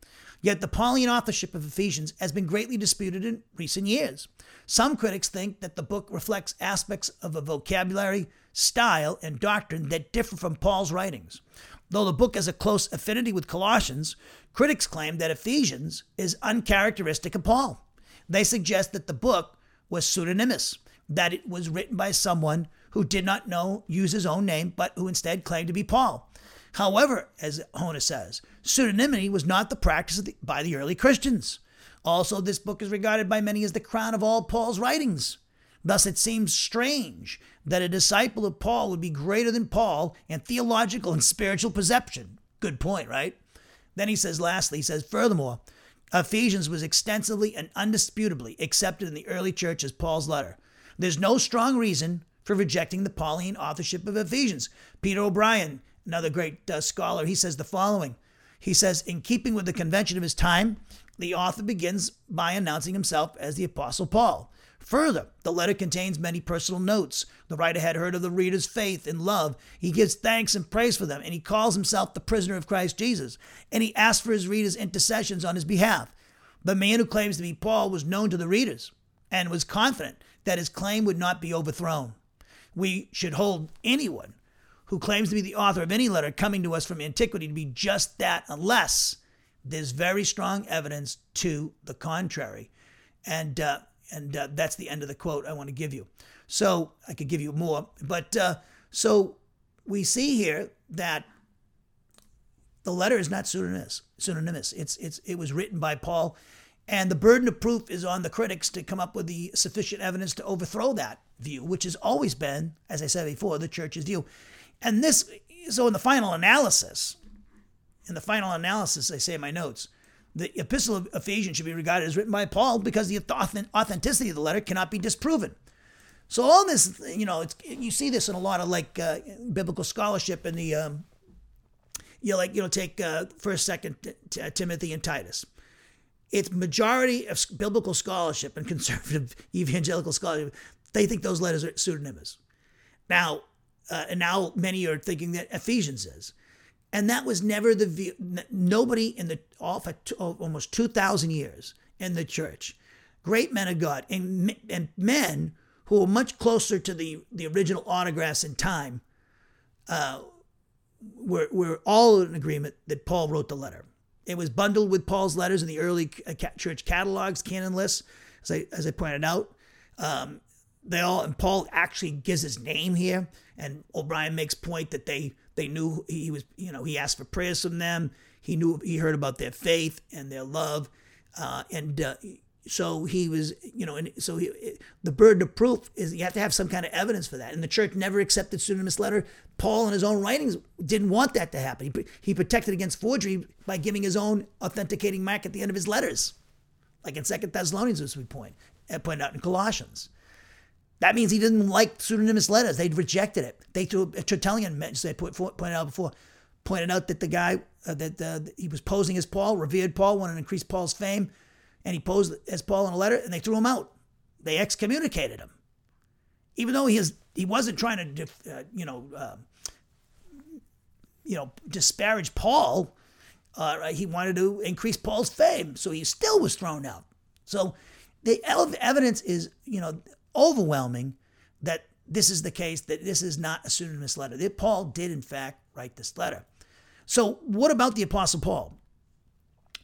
Yet the Pauline authorship of Ephesians has been greatly disputed in recent years. Some critics think that the book reflects aspects of a vocabulary, style, and doctrine that differ from Paul's writings. Though the book has a close affinity with Colossians, critics claim that Ephesians is uncharacteristic of Paul. They suggest that the book was pseudonymous, that it was written by someone who did not know use his own name, but who instead claimed to be Paul. However, as Hoehner says, pseudonymity was not the practice the, by the early Christians. Also, this book is regarded by many as the crown of all Paul's writings. Thus, it seems strange that a disciple of Paul would be greater than Paul in theological and spiritual perception. Good point, right? Then he says, lastly, he says, furthermore, Ephesians was extensively and undisputably accepted in the early church as Paul's letter. There's no strong reason for rejecting the Pauline authorship of Ephesians. Peter O'Brien, another great uh, scholar, he says the following. He says, in keeping with the convention of his time, the author begins by announcing himself as the Apostle Paul. Further, the letter contains many personal notes. The writer had heard of the reader's faith and love. He gives thanks and praise for them, and he calls himself the prisoner of Christ Jesus. And he asks for his readers' intercessions on his behalf. The man who claims to be Paul was known to the readers and was confident that his claim would not be overthrown. We should hold anyone who claims to be the author of any letter coming to us from antiquity to be just that, unless there's very strong evidence to the contrary. And uh, and uh, that's the end of the quote I want to give you. So I could give you more, but uh, so we see here that the letter is not pseudonymous. Pseudonymous. It's it's it was written by Paul, and the burden of proof is on the critics to come up with the sufficient evidence to overthrow that view, which has always been, as I said before, the church's view. And this, so in the final analysis, in the final analysis, I say in my notes, the epistle of Ephesians should be regarded as written by Paul because the authenticity of the letter cannot be disproven. So all this, you know, you see this in a lot of like uh, biblical scholarship in the, um, you know, like you know, take uh, First, Second t- uh, Timothy and Titus. It's majority of biblical scholarship and conservative evangelical scholarship. They think those letters are pseudonymous. Now, uh, and now many are thinking that Ephesians is. And that was never the view. Nobody in the all for almost 2,000 years in the church, great men of God, and, and men who were much closer to the, the original autographs in time, uh, were, were all in agreement that Paul wrote the letter. It was bundled with Paul's letters in the early uh, church catalogs, canon lists, as I, as I pointed out. Um, they all, and Paul actually gives his name here, and O'Brien makes point that they they knew he was, you know, he asked for prayers from them. He knew he heard about their faith and their love, uh, and uh, so he was, you know, and so he, the burden of proof is you have to have some kind of evidence for that. And the church never accepted pseudonymous letter. Paul, in his own writings, didn't want that to happen. He, he protected against forgery by giving his own authenticating mark at the end of his letters, like in Second Thessalonians, as we point uh, point out in Colossians. That means he didn't like pseudonymous letters. They'd rejected it. They threw a Tertullian, as I pointed out before, pointed out that the guy uh, that uh, he was posing as Paul, revered Paul, wanted to increase Paul's fame and he posed as Paul in a letter, and they threw him out. They excommunicated him, even though he is he wasn't trying to uh, you know uh, you know disparage Paul. Uh, he wanted to increase Paul's fame, so he still was thrown out. So the evidence is you know overwhelming that this is the case that this is not a pseudonymous letter. That Paul did in fact write this letter. So what about the Apostle Paul?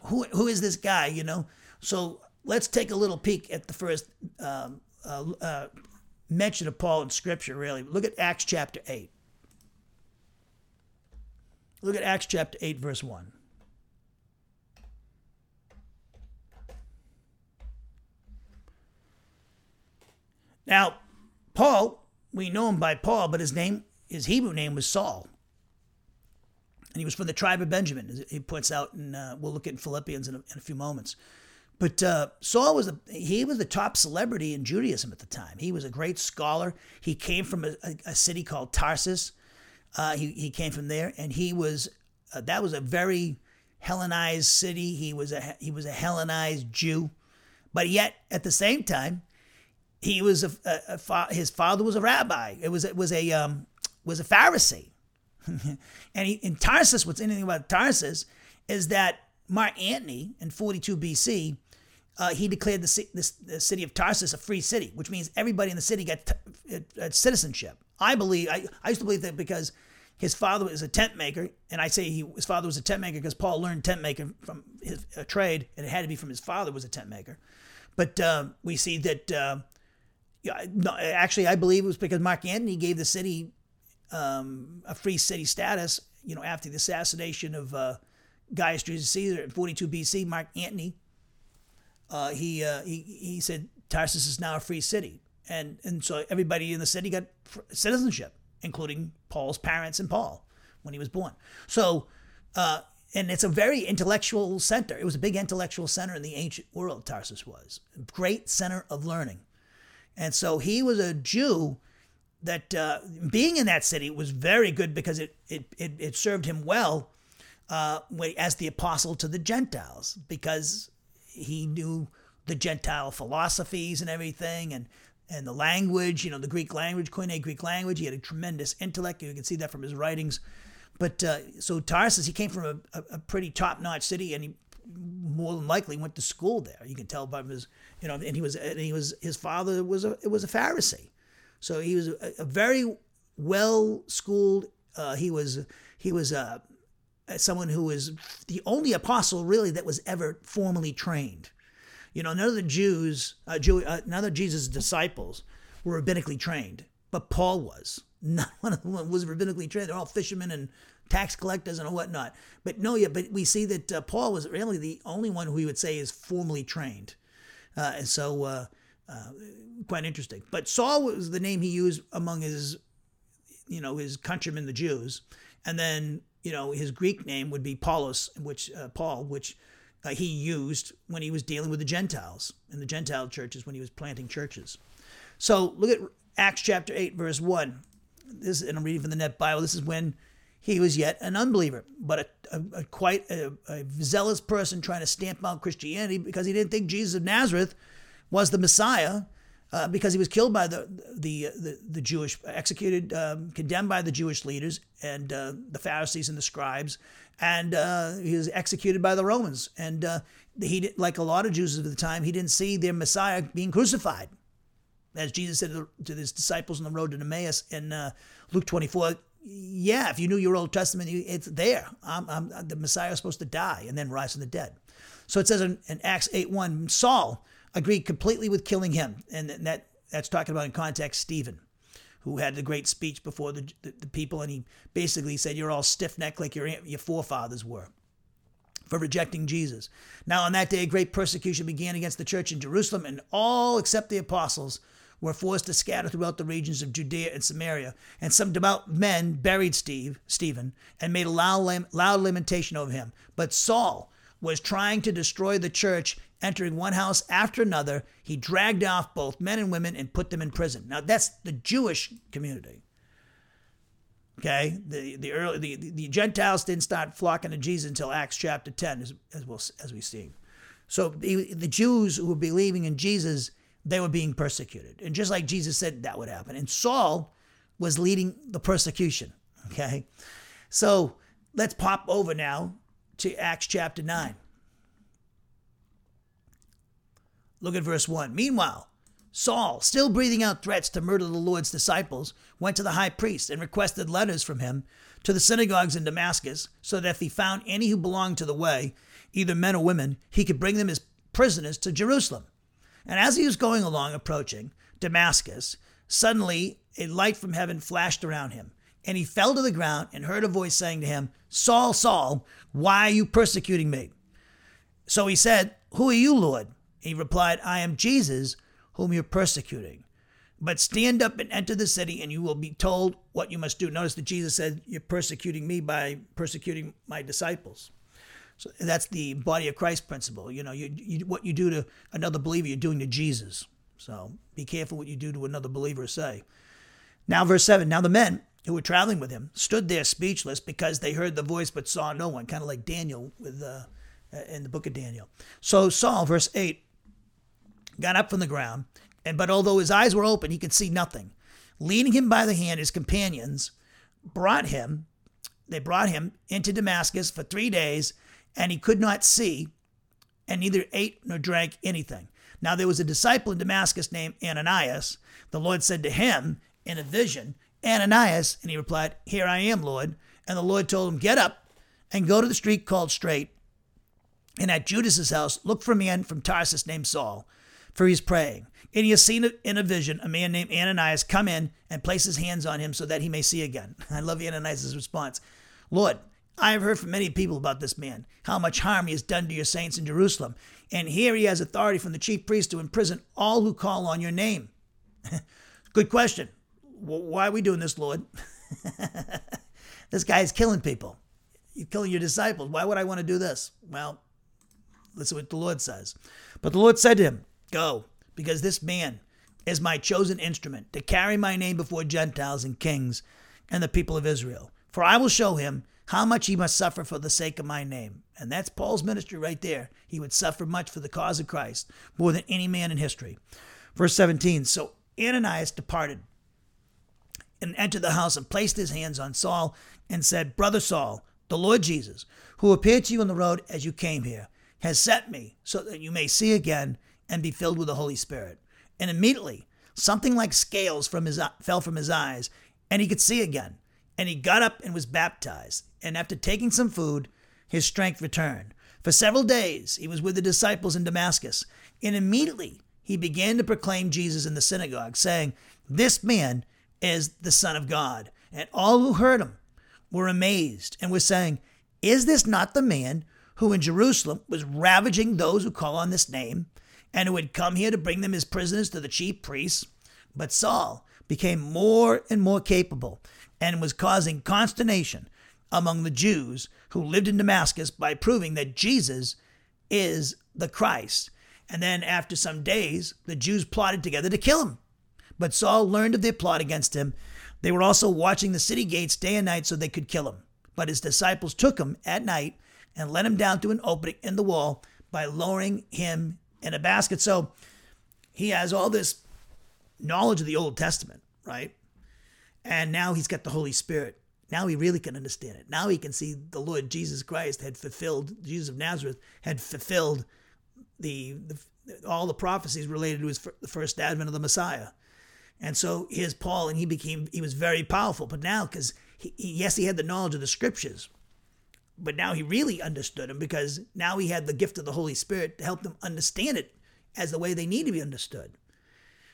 Who who is this guy? You know so let's take a little peek at the first um, uh, uh, mention of Paul in Scripture, really. Look at Acts chapter 8. Look at Acts chapter 8, verse 1. Now, Paul, we know him by Paul, but his name, his Hebrew name was Saul. And he was from the tribe of Benjamin, he puts out, and uh, we'll look at Philippians in a, in a few moments. But uh, Saul was a, he was the top celebrity in Judaism at the time. He was a great scholar. He came from a, a, a city called Tarsus. Uh, he he came from there, and he was uh, that was a very Hellenized city. He was a he was a Hellenized Jew, but yet at the same time, he was a, a, a his father was a rabbi. It was it was a um, was a Pharisee, and he, in Tarsus, what's interesting about Tarsus is that Mark Antony in 42 BC uh, he declared the, the, city of Tarsus a free city, which means everybody in the city got uh, uh, citizenship. I believe, I, I used to believe that because his father was a tent maker, and I say he, his father was a tent maker because Paul learned tent making from his trade, and it had to be from his father was a tent maker. But uh, we see that, uh, no, actually, I believe it was because Mark Antony gave the city um, a free city status. You know, after the assassination of uh, Gaius Julius Caesar in 42 BC, Mark Antony uh, he, uh, he he said Tarsus is now a free city, and and so everybody in the city got citizenship, including Paul's parents and Paul when he was born. So. Uh, and it's a very intellectual center. It was a big intellectual center in the ancient world. Tarsus was a great center of learning, and so he was a Jew that uh, being in that city was very good because it it it, it served him well uh, as the apostle to the Gentiles because he knew the Gentile philosophies and everything, and and the language, you know, the Greek language, Koine Greek language. He had a tremendous intellect. You can see that from his writings. But uh, so Tarsus, he came from a, a, pretty top-notch city, and he more than likely went to school there. You can tell by his, you know, and he was, and he was, his father was a, was a Pharisee, so he was a, a very well schooled. Uh, he was, he was uh, someone who was the only apostle really that was ever formally trained. You know, none of the Jews, uh, Jew, uh, none of Jesus' disciples were rabbinically trained, but Paul was. Not one of them was rabbinically trained. They're all fishermen and tax collectors and whatnot. But no, yeah, but we see that uh, Paul was really the only one who we would say is formally trained. Uh, and so, uh, uh, quite interesting. But Saul was the name he used among his, you know, his countrymen, the Jews. And then you know, his Greek name would be Paulus, which uh, Paul, which uh, he used when he was dealing with the Gentiles in the Gentile churches when he was planting churches. So look at Acts chapter eight, verse one. This, and I'm reading from the Net Bible. This is when he was yet an unbeliever, but a, a, a quite a, a zealous person trying to stamp out Christianity because he didn't think Jesus of Nazareth was the Messiah uh, because he was killed by the the the, the Jewish executed um, condemned by the Jewish leaders and uh, the Pharisees and the scribes and uh, he was executed by the Romans. And uh, he like a lot of Jews of the time he didn't see their Messiah being crucified. As Jesus said to his disciples on the road to Emmaus in uh, Luke 24 yeah if you knew your Old Testament it's there I'm, I'm, the Messiah is supposed to die and then rise from the dead so it says in, in Acts 8 1 Saul agreed completely with killing him. And that that's talking about in context Stephen, who had the great speech before the, the, the people, and he basically said, You're all stiff necked like your, your forefathers were. for rejecting Jesus. Now, on that day, a great persecution began against the church in Jerusalem, and all except the apostles were forced to scatter throughout the regions of Judea and Samaria. And some devout men buried Steve, Stephen and made a loud, loud lamentation over him. But Saul was trying to destroy the church, entering one house after another. He dragged off both men and women and put them in prison. Now, that's the Jewish community. Okay, the the early the, the Gentiles didn't start flocking to Jesus until Acts chapter ten, as as, we'll, as we see. So the, the Jews who were believing in Jesus, they were being persecuted, and just like Jesus said, that would happen. And Saul was leading the persecution. Okay, so let's pop over now to Acts chapter nine. Look at verse one. Meanwhile, Saul, still breathing out threats to murder the Lord's disciples, went to the high priest and requested letters from him to the synagogues in Damascus, so that if he found any who belonged to the way, either men or women, he could bring them as prisoners to Jerusalem. And as he was going along, approaching Damascus, suddenly a light from heaven flashed around him, and he fell to the ground and heard a voice saying to him, Saul, Saul, why are you persecuting me? So he said, Who are you, Lord? He replied, I am Jesus whom you're persecuting. But stand up and enter the city, and you will be told what you must do. Notice that Jesus said, You're persecuting me by persecuting my disciples. So that's the body of Christ principle. You know, you, you, what you do to another believer, you're doing to Jesus. So be careful what you do to another believer, say. Now, verse 7 Now the men who were traveling with him stood there speechless because they heard the voice but saw no one, kind of like Daniel with uh, in the book of Daniel. So Saul, verse 8, got up from the ground, and but although his eyes were open, he could see nothing. Leading him by the hand, his companions brought him, they brought him into Damascus for three days, and he could not see, and neither ate nor drank anything. Now there was a disciple in Damascus named Ananias. The Lord said to him in a vision, Ananias, and he replied, Here I am, Lord. And the Lord told him, Get up and go to the street called Straight, and at Judas's house look for a man from Tarsus named Saul for he's praying. And he has seen in a vision a man named Ananias come in and place his hands on him so that he may see again. I love Ananias' response. Lord, I have heard from many people about this man, how much harm he has done to your saints in Jerusalem. And here he has authority from the chief priest to imprison all who call on your name. Good question. Why are we doing this, Lord? this guy is killing people. You're killing your disciples. Why would I want to do this? Well, listen what the Lord says. But the Lord said to him, Go, because this man is my chosen instrument to carry my name before Gentiles and kings and the people of Israel. For I will show him how much he must suffer for the sake of my name. And that's Paul's ministry right there. He would suffer much for the cause of Christ, more than any man in history. Verse 17 So Ananias departed and entered the house and placed his hands on Saul and said, Brother Saul, the Lord Jesus, who appeared to you on the road as you came here, has sent me so that you may see again and be filled with the Holy Spirit. And immediately, something like scales from his fell from his eyes, and he could see again. And he got up and was baptized. And after taking some food, his strength returned. For several days he was with the disciples in Damascus, and immediately he began to proclaim Jesus in the synagogue, saying, This man is the Son of God. And all who heard him were amazed and were saying, Is this not the man who in Jerusalem was ravaging those who call on this name? and who had come here to bring them as prisoners to the chief priests. But Saul became more and more capable and was causing consternation among the Jews who lived in Damascus by proving that Jesus is the Christ. And then, after some days, the Jews plotted together to kill him. But Saul learned of their plot against him. They were also watching the city gates day and night so they could kill him. But his disciples took him at night and let him down through an opening in the wall by lowering him in a basket. So he has all this knowledge of the Old Testament, right? And now he's got the Holy Spirit. Now he really can understand it. Now he can see the Lord Jesus Christ had fulfilled, Jesus of Nazareth had fulfilled the, the all the prophecies related to his the first advent of the Messiah. And so here's Paul, and he became he was very powerful. But now, because he, he, yes, he had the knowledge of the scriptures, but now he really understood him because now he had the gift of the Holy Spirit to help them understand it as the way they need to be understood.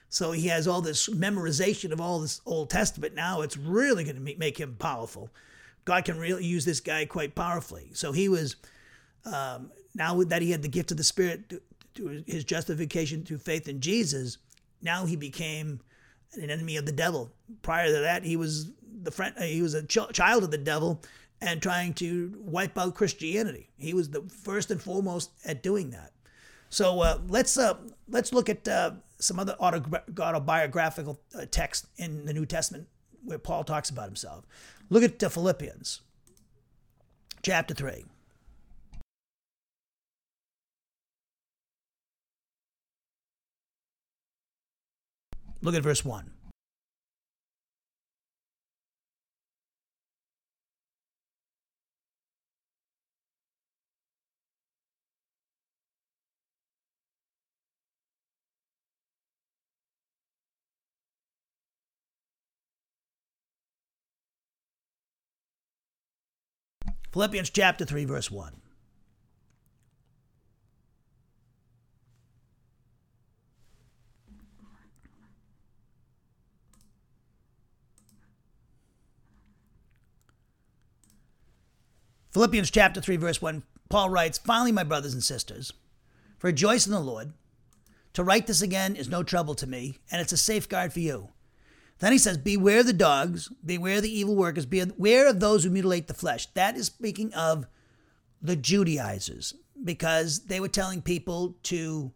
So he has all this memorization of all this Old Testament. Now it's really going to make him powerful. God can really use this guy quite powerfully. So he was um, now that he had the gift of the Spirit his justification through faith in Jesus, now he became an enemy of the devil. Prior to that, he was the friend. He was a ch- child of the devil and trying to wipe out Christianity. He was the first and foremost at doing that. So uh, let's uh, let's look at uh, some other autobiographical uh, text in the New Testament where Paul talks about himself. Look at uh, Philippians chapter three. Look at verse 1. Philippians chapter 3, verse 1. Philippians chapter 3, verse 1, Paul writes, Finally, my brothers and sisters, rejoice in the Lord. To write this again is no trouble to me, and it's a safeguard for you. Then he says, Beware the dogs, beware the evil workers, beware of those who mutilate the flesh. That is speaking of the Judaizers, because they were telling people to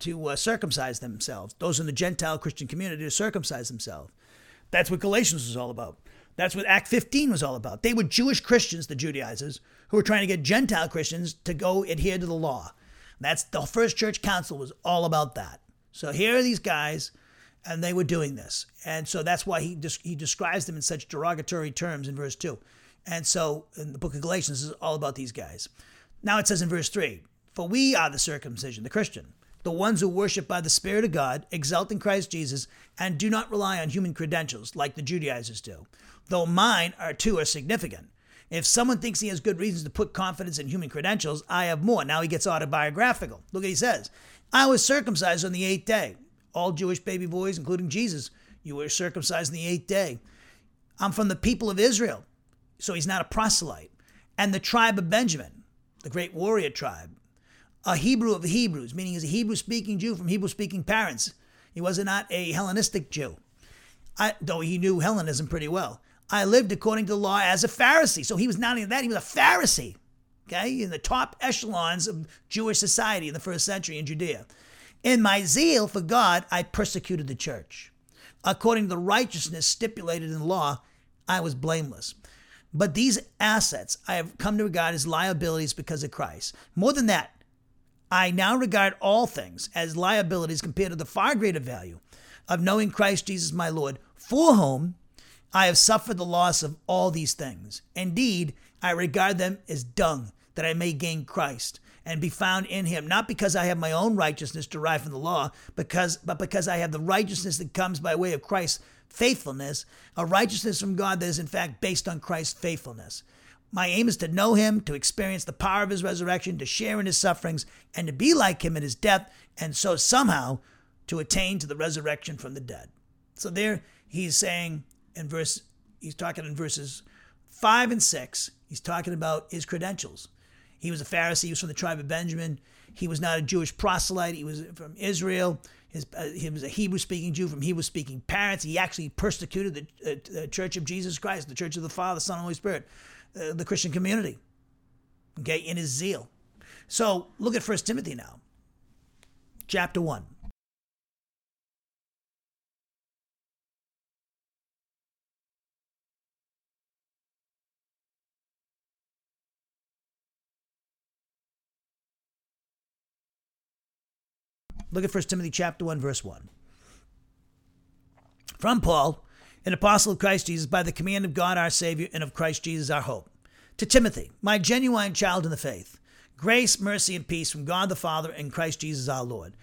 to uh, circumcise themselves. Those in the Gentile Christian community to circumcise themselves. That's what Galatians was all about. That's what Act 15 was all about. They were Jewish Christians, the Judaizers, who were trying to get Gentile Christians to go adhere to the law. That's the first church council was all about that. So here are these guys and they were doing this. And so that's why he he describes them in such derogatory terms in verse 2. And so in the book of Galatians is all about these guys. Now it says in verse 3, "For we are the circumcision, the Christian, the ones who worship by the Spirit of God, exalt in Christ Jesus, and do not rely on human credentials like the Judaizers do, though mine are too are significant." If someone thinks he has good reasons to put confidence in human credentials, I have more. Now he gets autobiographical. Look what he says. I was circumcised on the eighth day all Jewish baby boys, including Jesus, you were circumcised in the eighth day. I'm from the people of Israel, so he's not a proselyte. And the tribe of Benjamin, the great warrior tribe, a Hebrew of the Hebrews, meaning he's a Hebrew speaking Jew from Hebrew speaking parents. He was not a Hellenistic Jew, I, though he knew Hellenism pretty well. I lived according to the law as a Pharisee. So he was not only that, he was a Pharisee, okay, in the top echelons of Jewish society in the first century in Judea. In my zeal for God, I persecuted the church. According to the righteousness stipulated in law, I was blameless. But these assets I have come to regard as liabilities because of Christ. More than that, I now regard all things as liabilities compared to the far greater value of knowing Christ Jesus my Lord, for whom I have suffered the loss of all these things. Indeed, I regard them as dung, that I may gain Christ and be found in him, not because I have my own righteousness derived from the law, because but because I have the righteousness that comes by way of Christ's faithfulness, a righteousness from God that is in fact based on Christ's faithfulness. My aim is to know him, to experience the power of his resurrection, to share in his sufferings, and to be like him in his death, and so somehow to attain to the resurrection from the dead. So there he's saying in verse, he's talking in verses five and six, he's talking about his credentials. He was a Pharisee. He was from the tribe of Benjamin. He was not a Jewish proselyte. He was from Israel. His, uh, he was a Hebrew speaking Jew from Hebrew speaking parents. He actually persecuted the, uh, the, Church of Jesus Christ, the Church of the Father, Son, and Holy Spirit, uh, the Christian community, okay, in his zeal. So look at First Timothy now, chapter 1. Look at 1 Timothy chapter 1 verse 1. From Paul, an apostle of Christ Jesus by the command of God our Savior and of Christ Jesus our hope. To Timothy, my genuine child in the faith, grace, mercy, and peace from God the Father and Christ Jesus our Lord.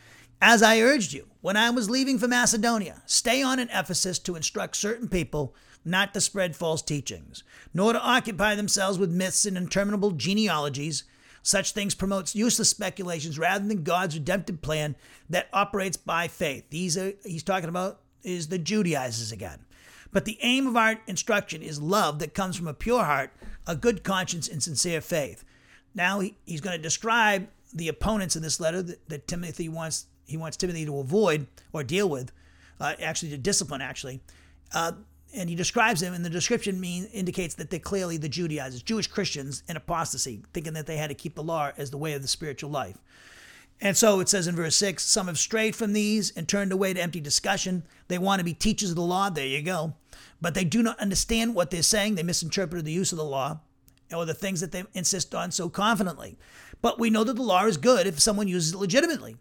As I urged you when I was leaving for Macedonia, stay on in Ephesus to instruct certain people not to spread false teachings, nor to occupy themselves with myths and interminable genealogies such things promotes useless speculations rather than God's redemptive plan that operates by faith. These are he's talking about is the Judaizers again. But the aim of our instruction is love that comes from a pure heart, a good conscience, and sincere faith. now he, he's going to describe the opponents in this letter that, that Timothy wants he wants Timothy to avoid or deal with, uh, actually to discipline actually. Uh, and he describes them, and the description mean indicates that they're clearly the Judaizers, Jewish Christians in apostasy, thinking that they had to keep the law as the way of the spiritual life. And so it says in verse 6 some have strayed from these and turned away to empty discussion. They want to be teachers of the law. There you go. But they do not understand what they're saying. They misinterpreted the use of the law or the things that they insist on so confidently. But we know that the law is good if someone uses it legitimately,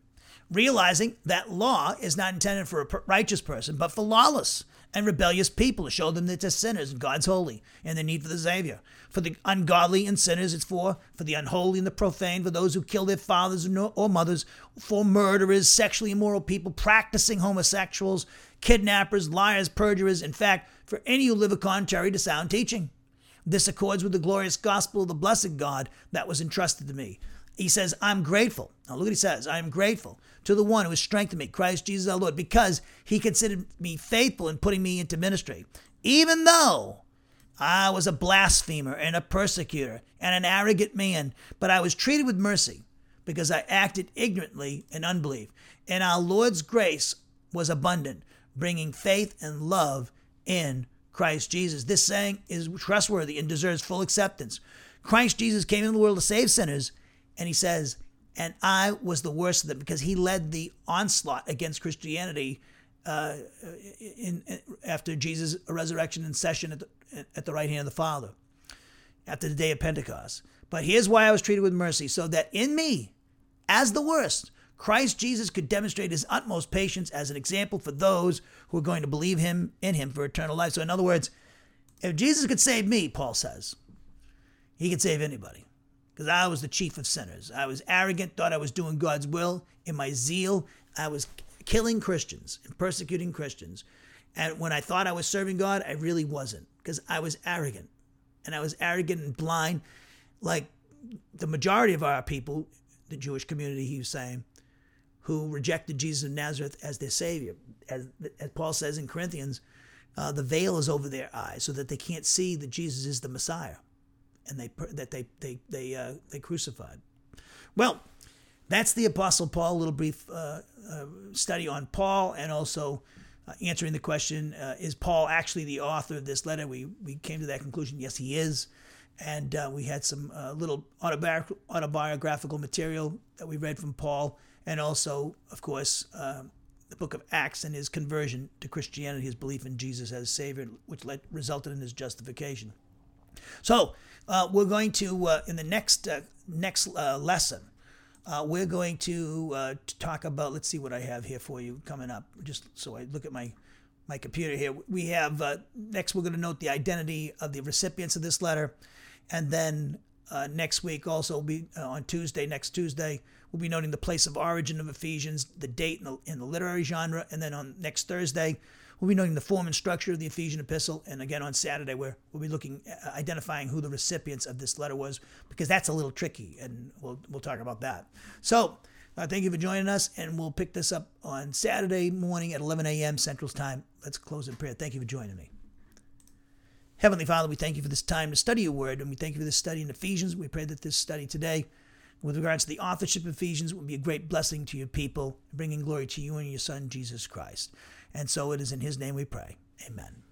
realizing that law is not intended for a righteous person, but for lawless and rebellious people to show them that they're sinners and God's holy and the need for the Savior. For the ungodly and sinners, it's for. For the unholy and the profane, for those who kill their fathers or mothers, for murderers, sexually immoral people, practicing homosexuals, kidnappers, liars, perjurers, in fact, for any who live contrary to sound teaching. This accords with the glorious gospel of the blessed God that was entrusted to me. He says, I'm grateful. Now look what he says. I am grateful to the one who has strengthened me, Christ Jesus our Lord, because he considered me faithful in putting me into ministry. Even though I was a blasphemer and a persecutor and an arrogant man, but I was treated with mercy because I acted ignorantly in unbelief. And our Lord's grace was abundant, bringing faith and love in Christ Jesus. This saying is trustworthy and deserves full acceptance. Christ Jesus came into the world to save sinners and he says, and I was the worst of them because he led the onslaught against Christianity uh, in, in, after Jesus' resurrection and session at the, at the right hand of the Father after the day of Pentecost. But here's why I was treated with mercy so that in me, as the worst, Christ Jesus could demonstrate his utmost patience as an example for those who are going to believe him in him for eternal life. So, in other words, if Jesus could save me, Paul says, he could save anybody because I was the chief of sinners. I was arrogant, thought I was doing God's will. In my zeal, I was killing Christians and persecuting Christians. And when I thought I was serving God, I really wasn't because I was arrogant. And I was arrogant and blind, like the majority of our people, the Jewish community, he was saying, who rejected Jesus of Nazareth as their Savior. As, as Paul says in Corinthians, uh, the veil is over their eyes so that they can't see that Jesus is the Messiah and they that they they they uh, they crucified. Well, that's the Apostle Paul. A little brief uh, uh, study on Paul, and also uh, answering the question: uh, Is Paul actually the author of this letter? We we came to that conclusion. Yes, he is. And uh, we had some little autobi- autobiographical material that we read from Paul, and also, of course, the book of Acts and his conversion to Christianity, his belief in Jesus as Savior, which led, resulted in his justification. So uh, we're going to uh, in the next uh, next uh, lesson. Uh, we're going to, uh, to talk about. Let's see what I have here for you coming up. Just so I look at my my computer here. We have next. We're going to note the identity of the recipients of this letter, and then next week also be on Tuesday. Next Tuesday, we'll be noting the place of origin of Ephesians, the date in the, in the literary genre, and then on next Thursday, We'll be noting the form and structure of the Ephesian epistle, and again on Saturday, we'll be looking, uh, identifying who the recipients of this letter was, because that's a little tricky, and we'll we'll talk about that. So, uh, thank you for joining us, and we'll pick this up on Saturday morning at 11 a.m. Central Time. Let's close in prayer. Thank you for joining me. Heavenly Father, we thank you for this time to study your word, and we thank you for this study in Ephesians. We pray that this study today, with regards to the authorship of Ephesians, will be a great blessing to your people, bringing glory to you and your Son, Jesus Christ. And so it is in his name we pray. Amen.